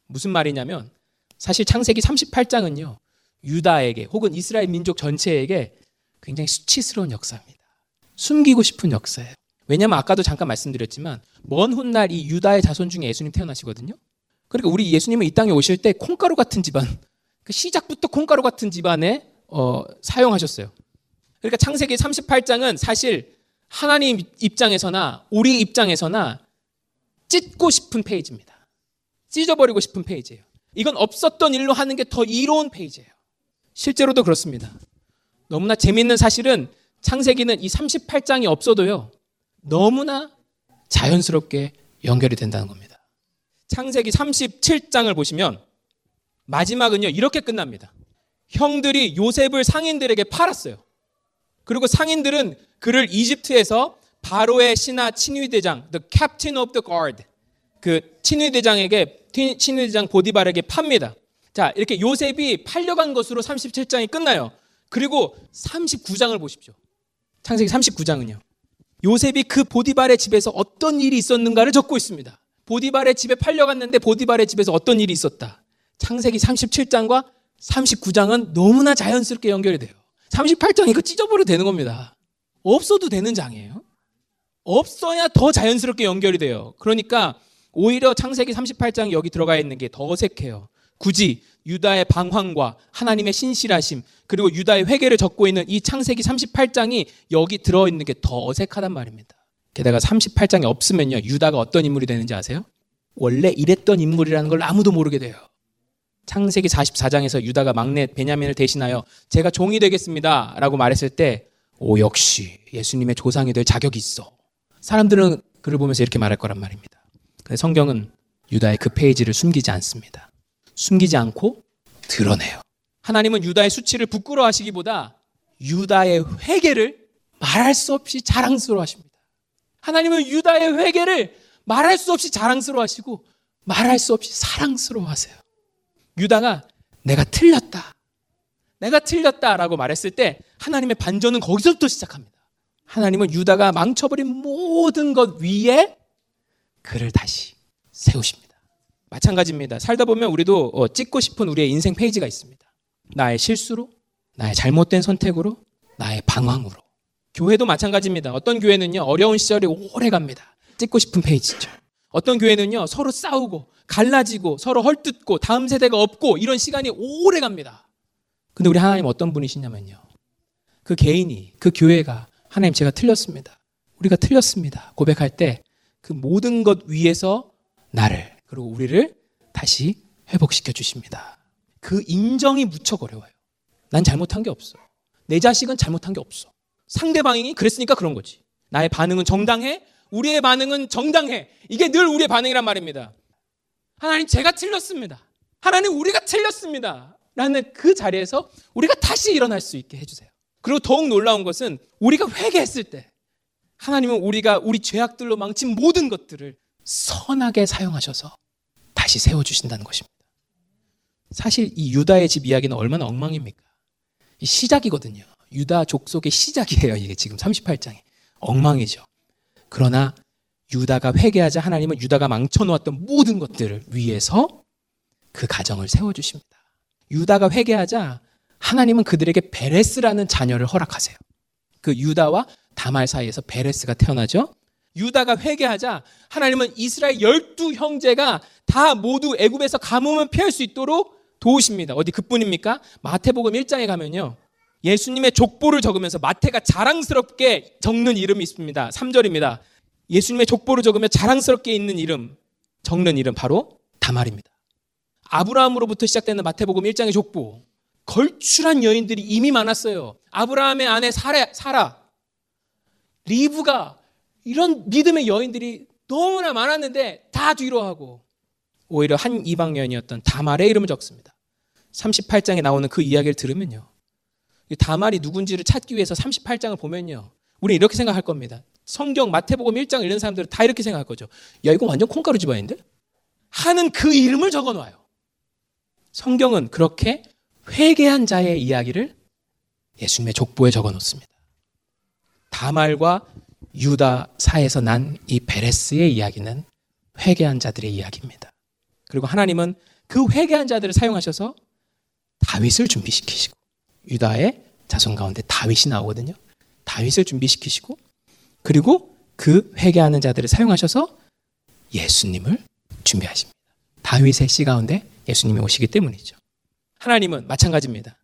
Speaker 3: 무슨 말이냐면 사실 창세기 38장은요. 유다에게 혹은 이스라엘 민족 전체에게 굉장히 수치스러운 역사입니다. 숨기고 싶은 역사예요. 왜냐하면 아까도 잠깐 말씀드렸지만 먼 훗날 이 유다의 자손 중에 예수님 태어나시거든요. 그러니까 우리 예수님은 이 땅에 오실 때 콩가루 같은 집안, 그 시작부터 콩가루 같은 집안에 어, 사용하셨어요. 그러니까 창세기 38장은 사실 하나님 입장에서나 우리 입장에서나 찢고 싶은 페이지입니다. 찢어버리고 싶은 페이지예요. 이건 없었던 일로 하는 게 더 이로운 페이지예요. 실제로도 그렇습니다. 너무나 재밌는 사실은 창세기는 이 38장이 없어도요. 너무나 자연스럽게 연결이 된다는 겁니다. 창세기 37장을 보시면 마지막은요. 이렇게 끝납니다. 형들이 요셉을 상인들에게 팔았어요. 그리고 상인들은 그를 이집트에서 바로의 신하 친위대장, the captain of the guard, 그 친위대장에게 친위대장 보디발에게 팝니다. 자, 이렇게 요셉이 팔려간 것으로 37장이 끝나요. 그리고 39장을 보십시오. 창세기 39장은요. 요셉이 그 보디발의 집에서 어떤 일이 있었는가를 적고 있습니다. 보디발의 집에 팔려갔는데 보디발의 집에서 어떤 일이 있었다. 창세기 37장과 39장은 너무나 자연스럽게 연결이 돼요. 38장 이거 찢어버려도 되는 겁니다. 없어도 되는 장이에요. 없어야 더 자연스럽게 연결이 돼요. 그러니까 오히려 창세기 38장 여기 들어가 있는 게 더 어색해요. 굳이 유다의 방황과 하나님의 신실하심 그리고 유다의 회개를 적고 있는 이 창세기 38장이 여기 들어 있는 게 더 어색하단 말입니다. 게다가 38장이 없으면요. 유다가 어떤 인물이 되는지 아세요? 원래 이랬던 인물이라는 걸 아무도 모르게 돼요. 창세기 44장에서 유다가 막내 베냐민을 대신하여 제가 종이 되겠습니다. 라고 말했을 때, 오, 역시 예수님의 조상이 될 자격이 있어. 사람들은 그를 보면서 이렇게 말할 거란 말입니다. 근데 성경은 유다의 그 페이지를 숨기지 않습니다. 숨기지 않고 드러내요. 하나님은 유다의 수치를 부끄러워 하시기보다 유다의 회개를 말할 수 없이 자랑스러워 하십니다. 하나님은 유다의 회개를 말할 수 없이 자랑스러워 하시고 말할 수 없이 사랑스러워 하세요. 유다가 내가 틀렸다. 내가 틀렸다라고 말했을 때 하나님의 반전은 거기서부터 시작합니다. 하나님은 유다가 망쳐버린 모든 것 위에 그를 다시 세우십니다. 마찬가지입니다. 살다 보면 우리도 어, 찍고 싶은 우리의 인생 페이지가 있습니다. 나의 실수로, 나의 잘못된 선택으로, 나의 방황으로. 교회도 마찬가지입니다. 어떤 교회는요, 어려운 시절이 오래 갑니다. 찍고 싶은 페이지죠. 어떤 교회는요, 서로 싸우고, 갈라지고 서로 헐뜯고 다음 세대가 없고 이런 시간이 오래 갑니다. 근데 우리 하나님 어떤 분이시냐면요. 그 개인이, 그 교회가 하나님 제가 틀렸습니다. 우리가 틀렸습니다. 고백할 때 그 모든 것 위에서 나를 그리고 우리를 다시 회복시켜 주십니다. 그 인정이 무척 어려워요. 난 잘못한 게 없어. 내 자식은 잘못한 게 없어. 상대방이 그랬으니까 그런 거지. 나의 반응은 정당해. 우리의 반응은 정당해. 이게 늘 우리의 반응이란 말입니다. 하나님 제가 틀렸습니다. 하나님 우리가 틀렸습니다. 라는 그 자리에서 우리가 다시 일어날 수 있게 해주세요. 그리고 더욱 놀라운 것은 우리가 회개했을 때 하나님은 우리가 우리 죄악들로 망친 모든 것들을 선하게 사용하셔서 다시 세워주신다는 것입니다. 사실 이 유다의 집 이야기는 얼마나 엉망입니까? 시작이거든요. 유다 족속의 시작이에요. 이게 지금 38장에. 엉망이죠. 그러나 유다가 회개하자 하나님은 유다가 망쳐놓았던 모든 것들을 위해서 그 가정을 세워주십니다. 유다가 회개하자 하나님은 그들에게 베레스라는 자녀를 허락하세요. 그 유다와 다말 사이에서 베레스가 태어나죠. 유다가 회개하자 하나님은 이스라엘 열두 형제가 다 모두 애굽에서 가뭄을 피할 수 있도록 도우십니다. 어디 그뿐입니까? 마태복음 1장에 가면요. 예수님의 족보를 적으면서 마태가 자랑스럽게 적는 이름이 있습니다. 3절입니다. 예수님의 족보를 적으면 자랑스럽게 있는 이름, 적는 이름 바로 다말입니다. 아브라함으로부터 시작되는 마태복음 1장의 족보. 걸출한 여인들이 이미 많았어요. 아브라함의 아내 사라, 사라 리브가 이런 믿음의 여인들이 너무나 많았는데 다 뒤로 하고 오히려 한 이방 여인이었던 다말의 이름을 적습니다. 38장에 나오는 그 이야기를 들으면요. 다말이 누군지를 찾기 위해서 38장을 보면요. 우리 이렇게 생각할 겁니다. 성경 마태복음 1장 읽는 사람들은 다 이렇게 생각할 거죠. 야, 이거 완전 콩가루 집안인데? 하는 그 이름을 적어 놔요. 성경은 그렇게 회개한 자의 이야기를 예수님의 족보에 적어 놓습니다. 다말과 유다 사에서 난 이 베레스의 이야기는 회개한 자들의 이야기입니다. 그리고 하나님은 그 회개한 자들을 사용하셔서 다윗을 준비시키시고 유다의 자손 가운데 다윗이 나오거든요. 다윗을 준비시키시고 그리고 그 회개하는 자들을 사용하셔서 예수님을 준비하십니다. 다윗의 씨 가운데 예수님이 오시기 때문이죠. 하나님은 마찬가지입니다.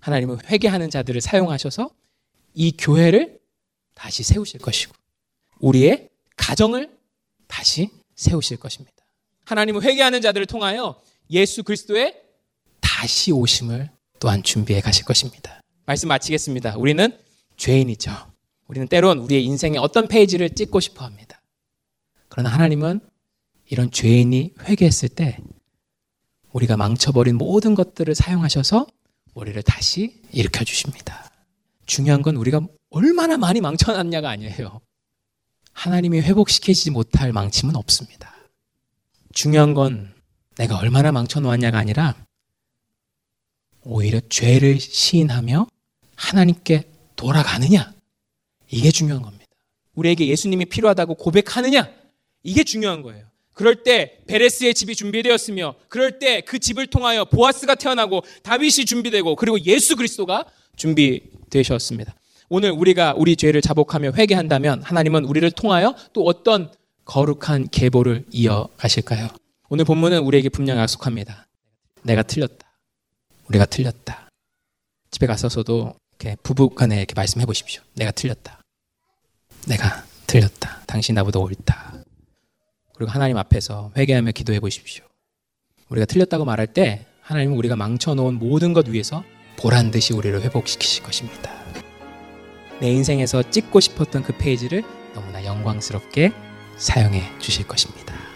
Speaker 3: 하나님은 회개하는 자들을 사용하셔서 이 교회를 다시 세우실 것이고 우리의 가정을 다시 세우실 것입니다. 하나님은 회개하는 자들을 통하여 예수 그리스도의 다시 오심을 또한 준비해 가실 것입니다. 말씀 마치겠습니다. 우리는 죄인이죠. 우리는 때론 우리의 인생의 어떤 페이지를 찍고 싶어 합니다. 그러나 하나님은 이런 죄인이 회개했을 때 우리가 망쳐버린 모든 것들을 사용하셔서 우리를 다시 일으켜 주십니다. 중요한 건 우리가 얼마나 많이 망쳐놨냐가 아니에요. 하나님이 회복시키지 못할 망침은 없습니다. 중요한 건 내가 얼마나 망쳐놓았냐가 아니라 오히려 죄를 시인하며 하나님께 돌아가느냐. 이게 중요한 겁니다. 우리에게 예수님이 필요하다고 고백하느냐. 이게 중요한 거예요. 그럴 때 베레스의 집이 준비되었으며 그럴 때 그 집을 통하여 보아스가 태어나고 다윗이 준비되고 그리고 예수 그리스도가 준비되셨습니다. 오늘 우리가 우리 죄를 자복하며 회개한다면 하나님은 우리를 통하여 또 어떤 거룩한 계보를 이어가실까요? 오늘 본문은 우리에게 분명 약속합니다. 내가 틀렸다. 우리가 틀렸다. 집에 가서서도 이렇게 부부 간에 이렇게 말씀해 보십시오. 내가 틀렸다. 내가 틀렸다. 당신 나보다 옳다. 그리고 하나님 앞에서 회개하며 기도해 보십시오. 우리가 틀렸다고 말할 때 하나님은 우리가 망쳐놓은 모든 것 위에서 보란 듯이 우리를 회복시키실 것입니다. 내 인생에서 찍고 싶었던 그 페이지를 너무나 영광스럽게 사용해 주실 것입니다.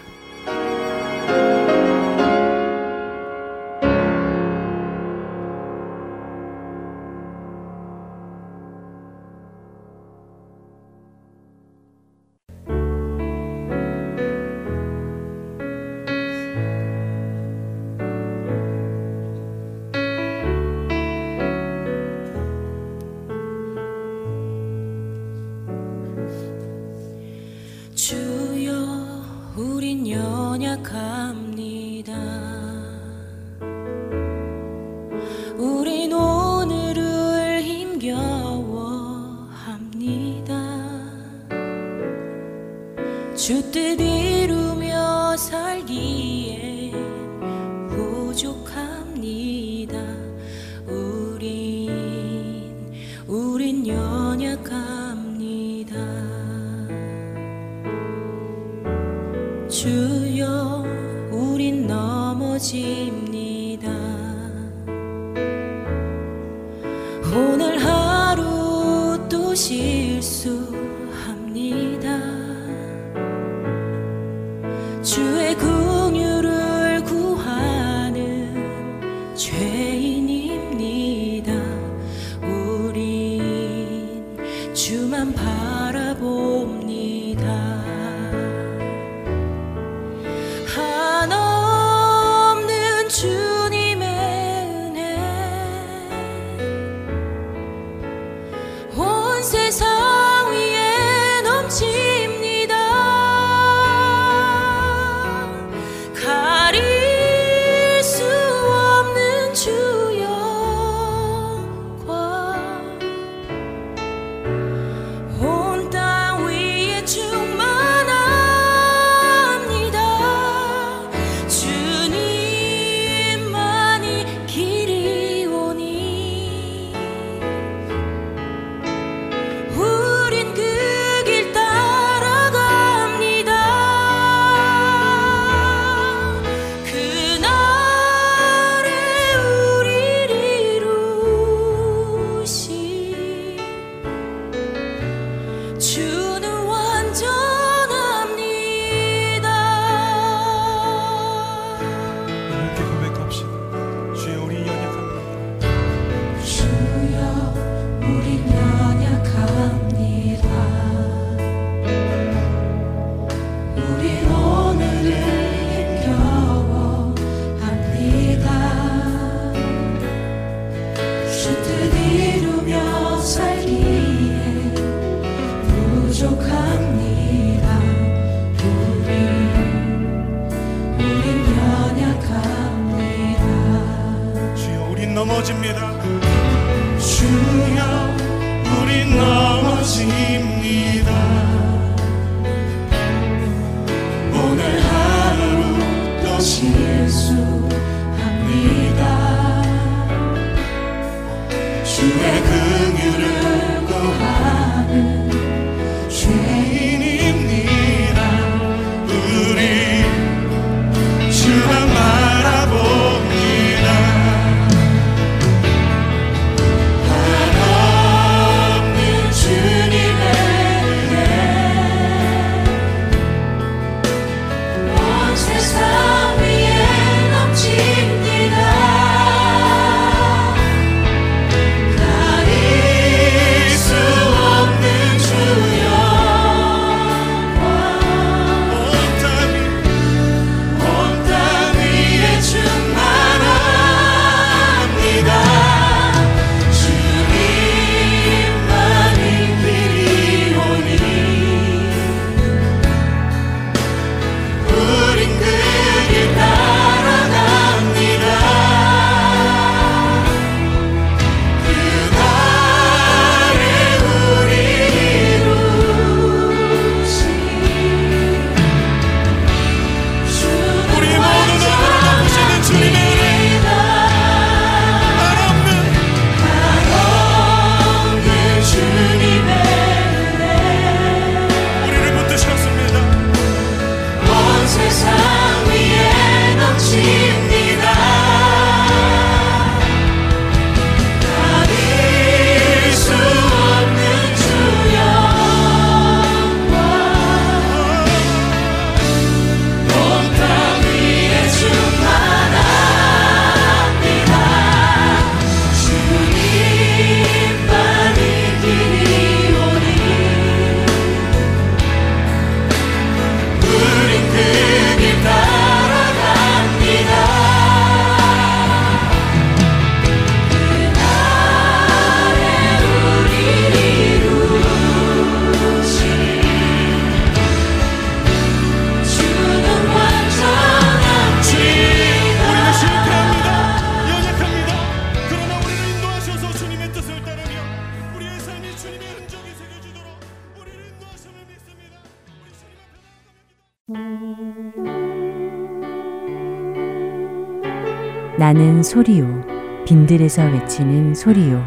Speaker 2: 나는 소리요. 빈들에서 외치는 소리요.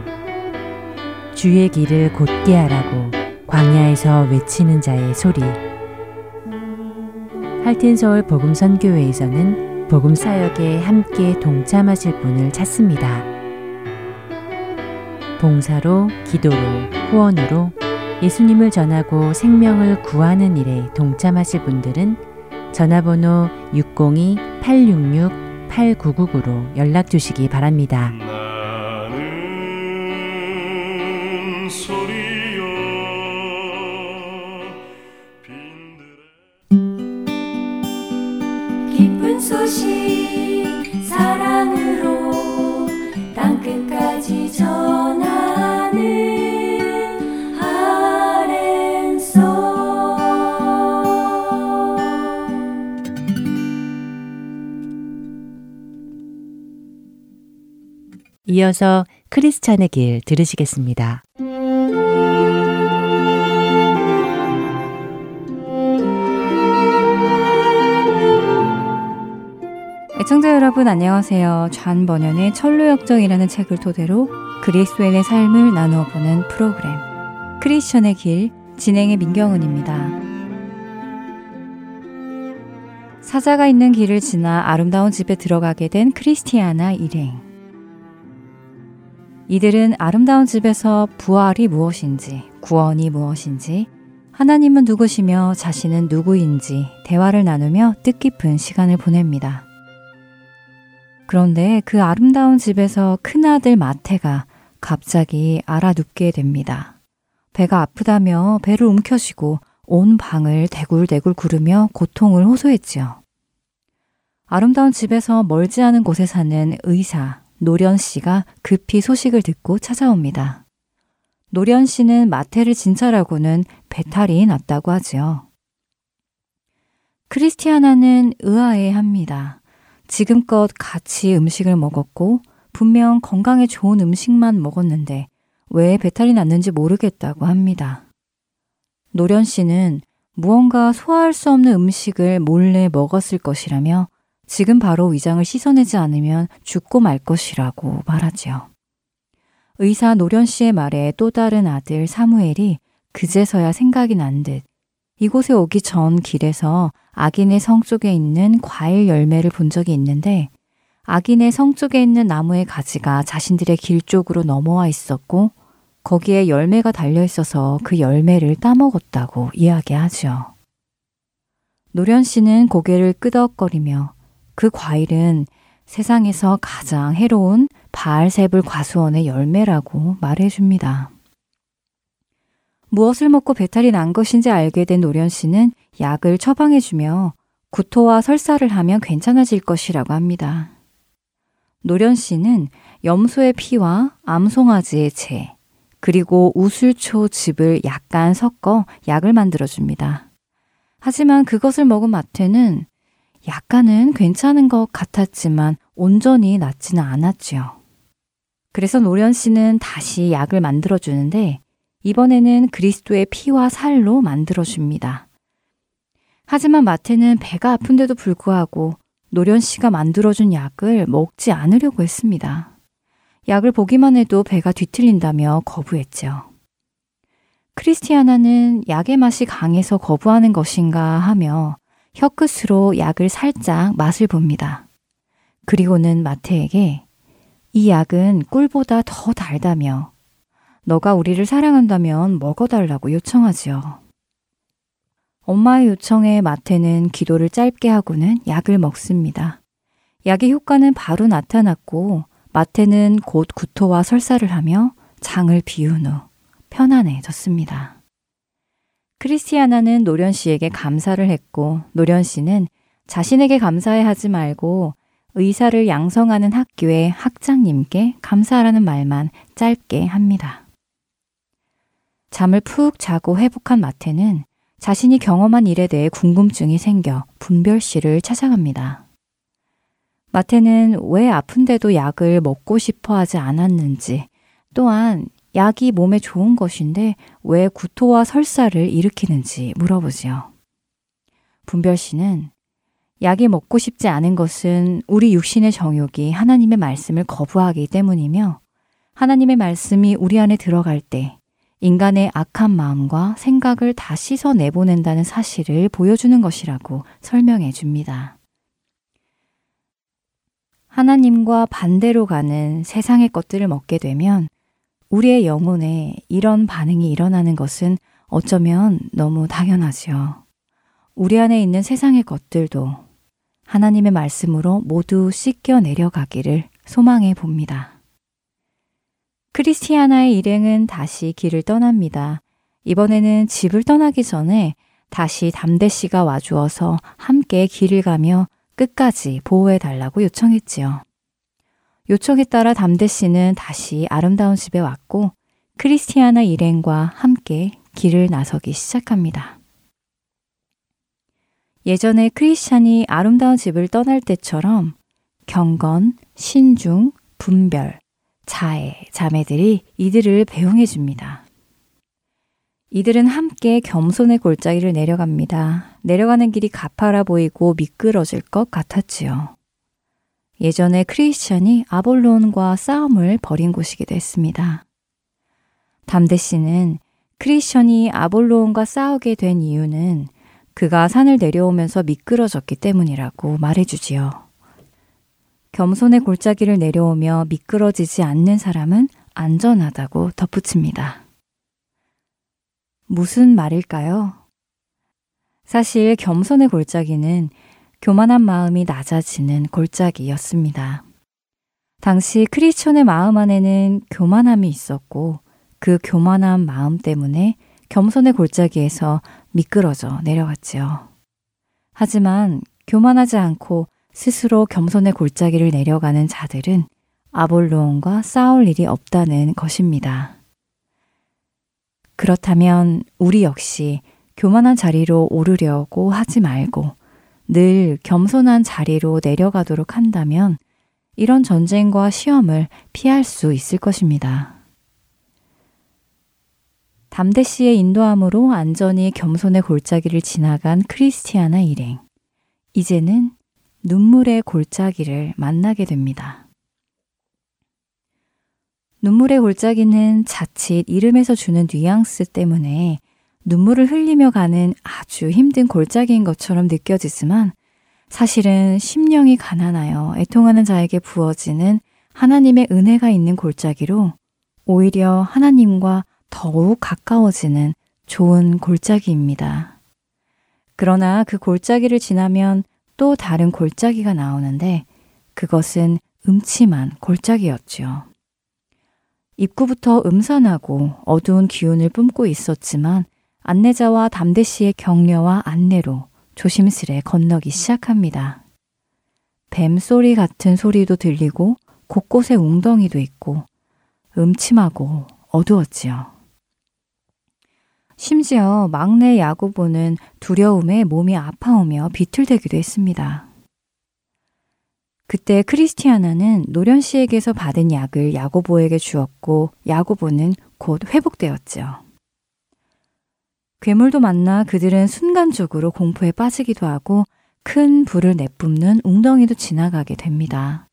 Speaker 2: 주의 길을 곧게 하라고 광야에서 외치는 자의 소리. 할텐서울 복음선교회에서는 복음 사역에 함께 동참하실 분을 찾습니다. 봉사로, 기도로, 후원으로 예수님을 전하고 생명을 구하는 일에 동참하실 분들은 전화번호 602-866-8999로 연락 주시기 바랍니다. 이어서 크리스찬의 길 들으시겠습니다.
Speaker 4: 애청자 여러분 안녕하세요. 좌 번연의 철로역정이라는 책을 토대로 그리스도인의 삶을 나누어 보는 프로그램 크리스천의 길 진행의 민경은입니다. 사자가 있는 길을 지나 아름다운 집에 들어가게 된 크리스티아나 일행. 이들은 아름다운 집에서 부활이 무엇인지, 구원이 무엇인지, 하나님은 누구시며 자신은 누구인지 대화를 나누며 뜻깊은 시간을 보냅니다. 그런데 그 아름다운 집에서 큰아들 마태가 갑자기 알아눕게 됩니다. 배가 아프다며 배를 움켜쥐고 온 방을 대굴대굴 구르며 고통을 호소했지요. 아름다운 집에서 멀지 않은 곳에 사는 의사 노련 씨가 급히 소식을 듣고 찾아옵니다. 노련 씨는 마태를 진찰하고는 배탈이 났다고 하지요. 크리스티아나는 의아해 합니다. 지금껏 같이 음식을 먹었고 분명 건강에 좋은 음식만 먹었는데 왜 배탈이 났는지 모르겠다고 합니다. 노련 씨는 무언가 소화할 수 없는 음식을 몰래 먹었을 것이라며 지금 바로 위장을 씻어내지 않으면 죽고 말 것이라고 말하지요. 의사 노련 씨의 말에 또 다른 아들 사무엘이 그제서야 생각이 난 듯 이곳에 오기 전 길에서 악인의 성 쪽에 있는 과일 열매를 본 적이 있는데 악인의 성 쪽에 있는 나무의 가지가 자신들의 길 쪽으로 넘어와 있었고 거기에 열매가 달려 있어서 그 열매를 따먹었다고 이야기하죠. 노련 씨는 고개를 끄덕거리며 그 과일은 세상에서 가장 해로운 바알세불 과수원의 열매라고 말해줍니다. 무엇을 먹고 배탈이 난 것인지 알게 된 노련 씨는 약을 처방해주며 구토와 설사를 하면 괜찮아질 것이라고 합니다. 노련 씨는 염소의 피와 암송아지의 재, 그리고 우술초 즙을 약간 섞어 약을 만들어줍니다. 하지만 그것을 먹은 마태는 약간은 괜찮은 것 같았지만 온전히 낫지는 않았지요. 그래서 노련 씨는 다시 약을 만들어주는데 이번에는 그리스도의 피와 살로 만들어줍니다. 하지만 마태는 배가 아픈데도 불구하고 노련 씨가 만들어준 약을 먹지 않으려고 했습니다. 약을 보기만 해도 배가 뒤틀린다며 거부했죠. 크리스티아나는 약의 맛이 강해서 거부하는 것인가 하며 혀끝으로 약을 살짝 맛을 봅니다. 그리고는 마태에게 이 약은 꿀보다 더 달다며 너가 우리를 사랑한다면 먹어달라고 요청하지요. 엄마의 요청에 마태는 기도를 짧게 하고는 약을 먹습니다. 약의 효과는 바로 나타났고 마태는 곧 구토와 설사를 하며 장을 비운 후 편안해졌습니다. 크리스티아나는 노련 씨에게 감사를 했고 노련 씨는 자신에게 감사해 하지 말고 의사를 양성하는 학교의 학장님께 감사하라는 말만 짧게 합니다. 잠을 푹 자고 회복한 마태는 자신이 경험한 일에 대해 궁금증이 생겨 분별 씨를 찾아갑니다. 마태는 왜 아픈데도 약을 먹고 싶어 하지 않았는지 또한 약이 몸에 좋은 것인데 왜 구토와 설사를 일으키는지 물어보지요. 분별 씨는 약이 먹고 싶지 않은 것은 우리 육신의 정욕이 하나님의 말씀을 거부하기 때문이며 하나님의 말씀이 우리 안에 들어갈 때 인간의 악한 마음과 생각을 다 씻어 내보낸다는 사실을 보여주는 것이라고 설명해 줍니다. 하나님과 반대로 가는 세상의 것들을 먹게 되면 우리의 영혼에 이런 반응이 일어나는 것은 어쩌면 너무 당연하지요. 우리 안에 있는 세상의 것들도 하나님의 말씀으로 모두 씻겨 내려가기를 소망해 봅니다. 크리스티아나의 일행은 다시 길을 떠납니다. 이번에는 집을 떠나기 전에 다시 담대 씨가 와주어서 함께 길을 가며 끝까지 보호해 달라고 요청했지요. 요청에 따라 담대 씨는 다시 아름다운 집에 왔고 크리스티아나 일행과 함께 길을 나서기 시작합니다. 예전에 크리스찬이 아름다운 집을 떠날 때처럼 경건, 신중, 분별, 자애, 자매들이 이들을 배웅해 줍니다. 이들은 함께 겸손의 골짜기를 내려갑니다. 내려가는 길이 가파라 보이고 미끄러질 것 같았지요. 예전에 크리스천이 아볼론과 싸움을 벌인 곳이기도 했습니다. 담대 씨는 크리스천이 아볼론과 싸우게 된 이유는 그가 산을 내려오면서 미끄러졌기 때문이라고 말해주지요. 겸손의 골짜기를 내려오며 미끄러지지 않는 사람은 안전하다고 덧붙입니다. 무슨 말일까요? 사실 겸손의 골짜기는 교만한 마음이 낮아지는 골짜기였습니다. 당시 크리스천의 마음 안에는 교만함이 있었고 그 교만한 마음 때문에 겸손의 골짜기에서 미끄러져 내려갔지요. 하지만 교만하지 않고 스스로 겸손의 골짜기를 내려가는 자들은 아볼로온과 싸울 일이 없다는 것입니다. 그렇다면 우리 역시 교만한 자리로 오르려고 하지 말고 늘 겸손한 자리로 내려가도록 한다면 이런 전쟁과 시험을 피할 수 있을 것입니다. 담대 씨의 인도함으로 안전히 겸손의 골짜기를 지나간 크리스티아나 일행. 이제는 눈물의 골짜기를 만나게 됩니다. 눈물의 골짜기는 자칫 이름에서 주는 뉘앙스 때문에 눈물을 흘리며 가는 아주 힘든 골짜기인 것처럼 느껴지지만 사실은 심령이 가난하여 애통하는 자에게 부어지는 하나님의 은혜가 있는 골짜기로 오히려 하나님과 더욱 가까워지는 좋은 골짜기입니다. 그러나 그 골짜기를 지나면 또 다른 골짜기가 나오는데 그것은 음침한 골짜기였지요. 입구부터 음산하고 어두운 기운을 뿜고 있었지만 안내자와 담대 씨의 격려와 안내로 조심스레 건너기 시작합니다. 뱀 소리 같은 소리도 들리고 곳곳에 웅덩이도 있고 음침하고 어두웠지요. 심지어 막내 야구보는 두려움에 몸이 아파오며 비틀대기도 했습니다. 그때 크리스티아나는 노련 씨에게서 받은 약을 야고보에게 주었고 야고보는 곧 회복되었지요. 괴물도 만나 그들은 순간적으로 공포에 빠지기도 하고 큰 불을 내뿜는 웅덩이도 지나가게 됩니다.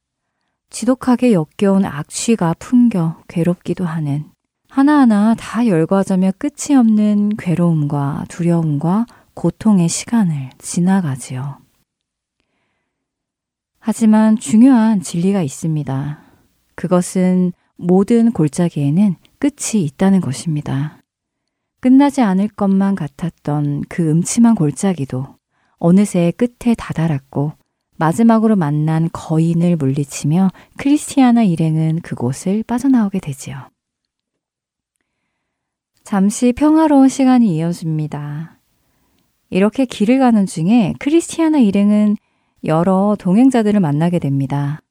Speaker 4: 지독하게 역겨운 악취가 풍겨 괴롭기도 하는 하나하나 다 열거하자며 끝이 없는 괴로움과 두려움과 고통의 시간을 지나가지요. 하지만 중요한 진리가 있습니다. 그것은 모든 골짜기에는 끝이 있다는 것입니다. 끝나지 않을 것만 같았던 그 음침한 골짜기도 어느새 끝에 다다랐고 마지막으로 만난 거인을 물리치며 크리스티아나 일행은 그곳을 빠져나오게 되지요. 잠시 평화로운 시간이 이어집니다. 이렇게 길을 가는 중에 크리스티아나 일행은 여러 동행자들을 만나게 됩니다.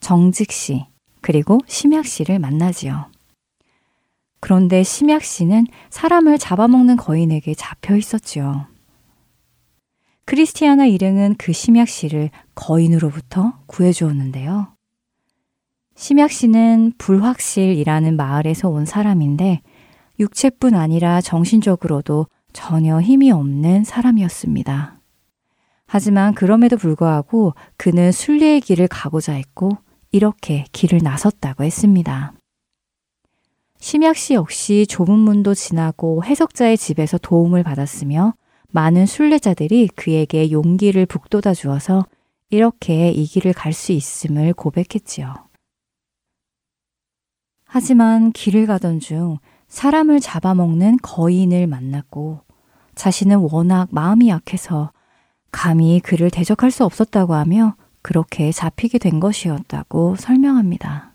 Speaker 4: 정직 씨, 그리고 심약 씨를 만나지요. 그런데 심약 씨는 사람을 잡아먹는 거인에게 잡혀 있었지요. 크리스티아나 일행은 그 심약 씨를 거인으로부터 구해주었는데요. 심약 씨는 불확실이라는 마을에서 온 사람인데 육체뿐 아니라 정신적으로도 전혀 힘이 없는 사람이었습니다. 하지만 그럼에도 불구하고 그는 순례의 길을 가고자 했고 이렇게 길을 나섰다고 했습니다. 심약 씨 역시 좁은 문도 지나고 해석자의 집에서 도움을 받았으며 많은 순례자들이 그에게 용기를 북돋아 주어서 이렇게 이 길을 갈 수 있음을 고백했지요. 하지만 길을 가던 중 사람을 잡아먹는 거인을 만났고 자신은 워낙 마음이 약해서 감히 그를 대적할 수 없었다고 하며 그렇게 잡히게 된 것이었다고 설명합니다.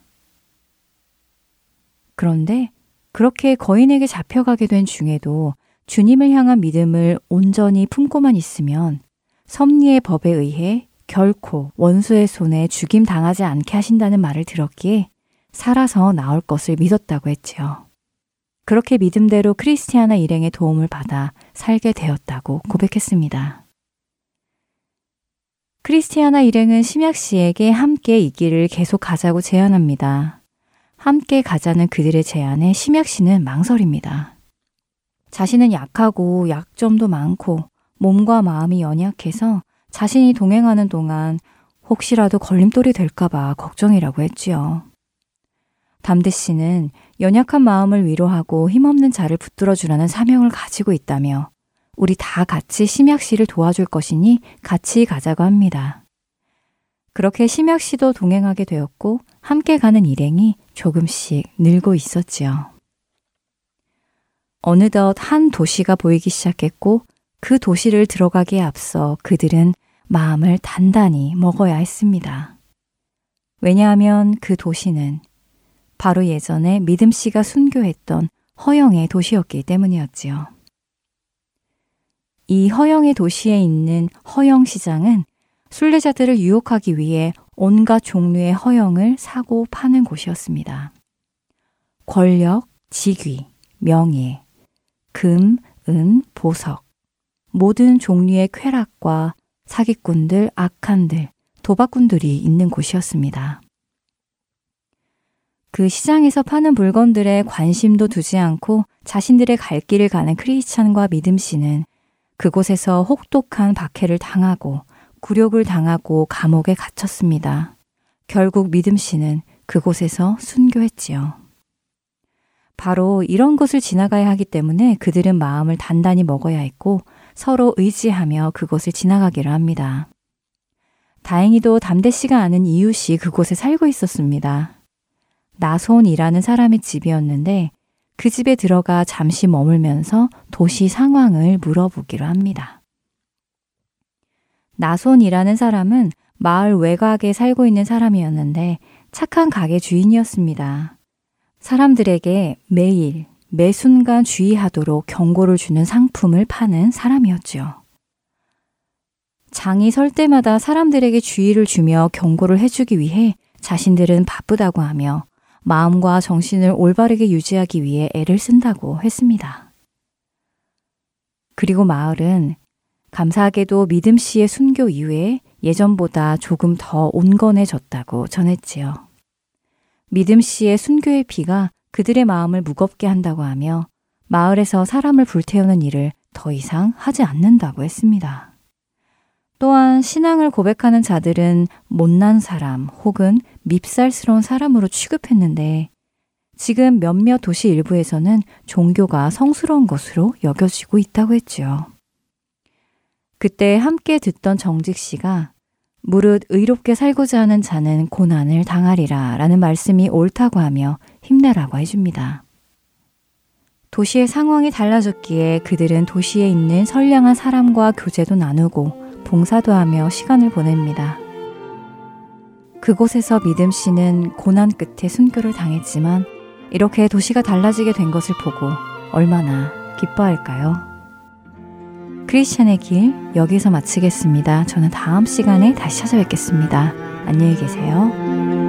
Speaker 4: 그런데 그렇게 거인에게 잡혀가게 된 중에도 주님을 향한 믿음을 온전히 품고만 있으면 섭리의 법에 의해 결코 원수의 손에 죽임 당하지 않게 하신다는 말을 들었기에 살아서 나올 것을 믿었다고 했지요. 그렇게 믿음대로 크리스티아나 일행의 도움을 받아 살게 되었다고 고백했습니다. 크리스티아나 일행은 심약 씨에게 함께 이 길을 계속 가자고 제안합니다. 함께 가자는 그들의 제안에 심약 씨는 망설입니다. 자신은 약하고 약점도 많고 몸과 마음이 연약해서 자신이 동행하는 동안 혹시라도 걸림돌이 될까봐 걱정이라고 했지요. 담대 씨는 연약한 마음을 위로하고 힘없는 자를 붙들어 주라는 사명을 가지고 있다며 우리 다 같이 심약 씨를 도와줄 것이니 같이 가자고 합니다. 그렇게 심약 씨도 동행하게 되었고 함께 가는 일행이 조금씩 늘고 있었지요. 어느덧 한 도시가 보이기 시작했고 그 도시를 들어가기에 앞서 그들은 마음을 단단히 먹어야 했습니다. 왜냐하면 그 도시는 바로 예전에 믿음 씨가 순교했던 허영의 도시였기 때문이었지요. 이 허영의 도시에 있는 허영 시장은 순례자들을 유혹하기 위해 온갖 종류의 허영을 사고 파는 곳이었습니다. 권력, 직위, 명예, 금, 은, 보석, 모든 종류의 쾌락과 사기꾼들, 악한들, 도박꾼들이 있는 곳이었습니다. 그 시장에서 파는 물건들에 관심도 두지 않고 자신들의 갈 길을 가는 크리스찬과 믿음 씨는 그곳에서 혹독한 박해를 당하고 굴욕을 당하고 감옥에 갇혔습니다. 결국 믿음 씨는 그곳에서 순교했지요. 바로 이런 곳을 지나가야 하기 때문에 그들은 마음을 단단히 먹어야 했고 서로 의지하며 그곳을 지나가기를 합니다. 다행히도 담대 씨가 아는 이웃이 그곳에 살고 있었습니다. 나손이라는 사람의 집이었는데 그 집에 들어가 잠시 머물면서 도시 상황을 물어보기로 합니다. 나손이라는 사람은 마을 외곽에 살고 있는 사람이었는데 착한 가게 주인이었습니다. 사람들에게 매일, 매 순간 주의하도록 경고를 주는 상품을 파는 사람이었죠. 장이 설 때마다 사람들에게 주의를 주며 경고를 해주기 위해 자신들은 바쁘다고 하며 마음과 정신을 올바르게 유지하기 위해 애를 쓴다고 했습니다. 그리고 마을은 감사하게도 믿음 씨의 순교 이후에 예전보다 조금 더 온건해졌다고 전했지요. 믿음 씨의 순교의 피가 그들의 마음을 무겁게 한다고 하며 마을에서 사람을 불태우는 일을 더 이상 하지 않는다고 했습니다. 또한 신앙을 고백하는 자들은 못난 사람 혹은 밉살스러운 사람으로 취급했는데 지금 몇몇 도시 일부에서는 종교가 성스러운 것으로 여겨지고 있다고 했지요. 그때 함께 듣던 정직 씨가 무릇 의롭게 살고자 하는 자는 고난을 당하리라 라는 말씀이 옳다고 하며 힘내라고 해줍니다. 도시의 상황이 달라졌기에 그들은 도시에 있는 선량한 사람과 교제도 나누고 봉사도 하며 시간을 보냅니다. 그곳에서 믿음 씨는 고난 끝에 순교를 당했지만 이렇게 도시가 달라지게 된 것을 보고 얼마나 기뻐할까요? 크리스천의 길 여기서 마치겠습니다. 저는 다음 시간에 다시 찾아뵙겠습니다. 안녕히 계세요.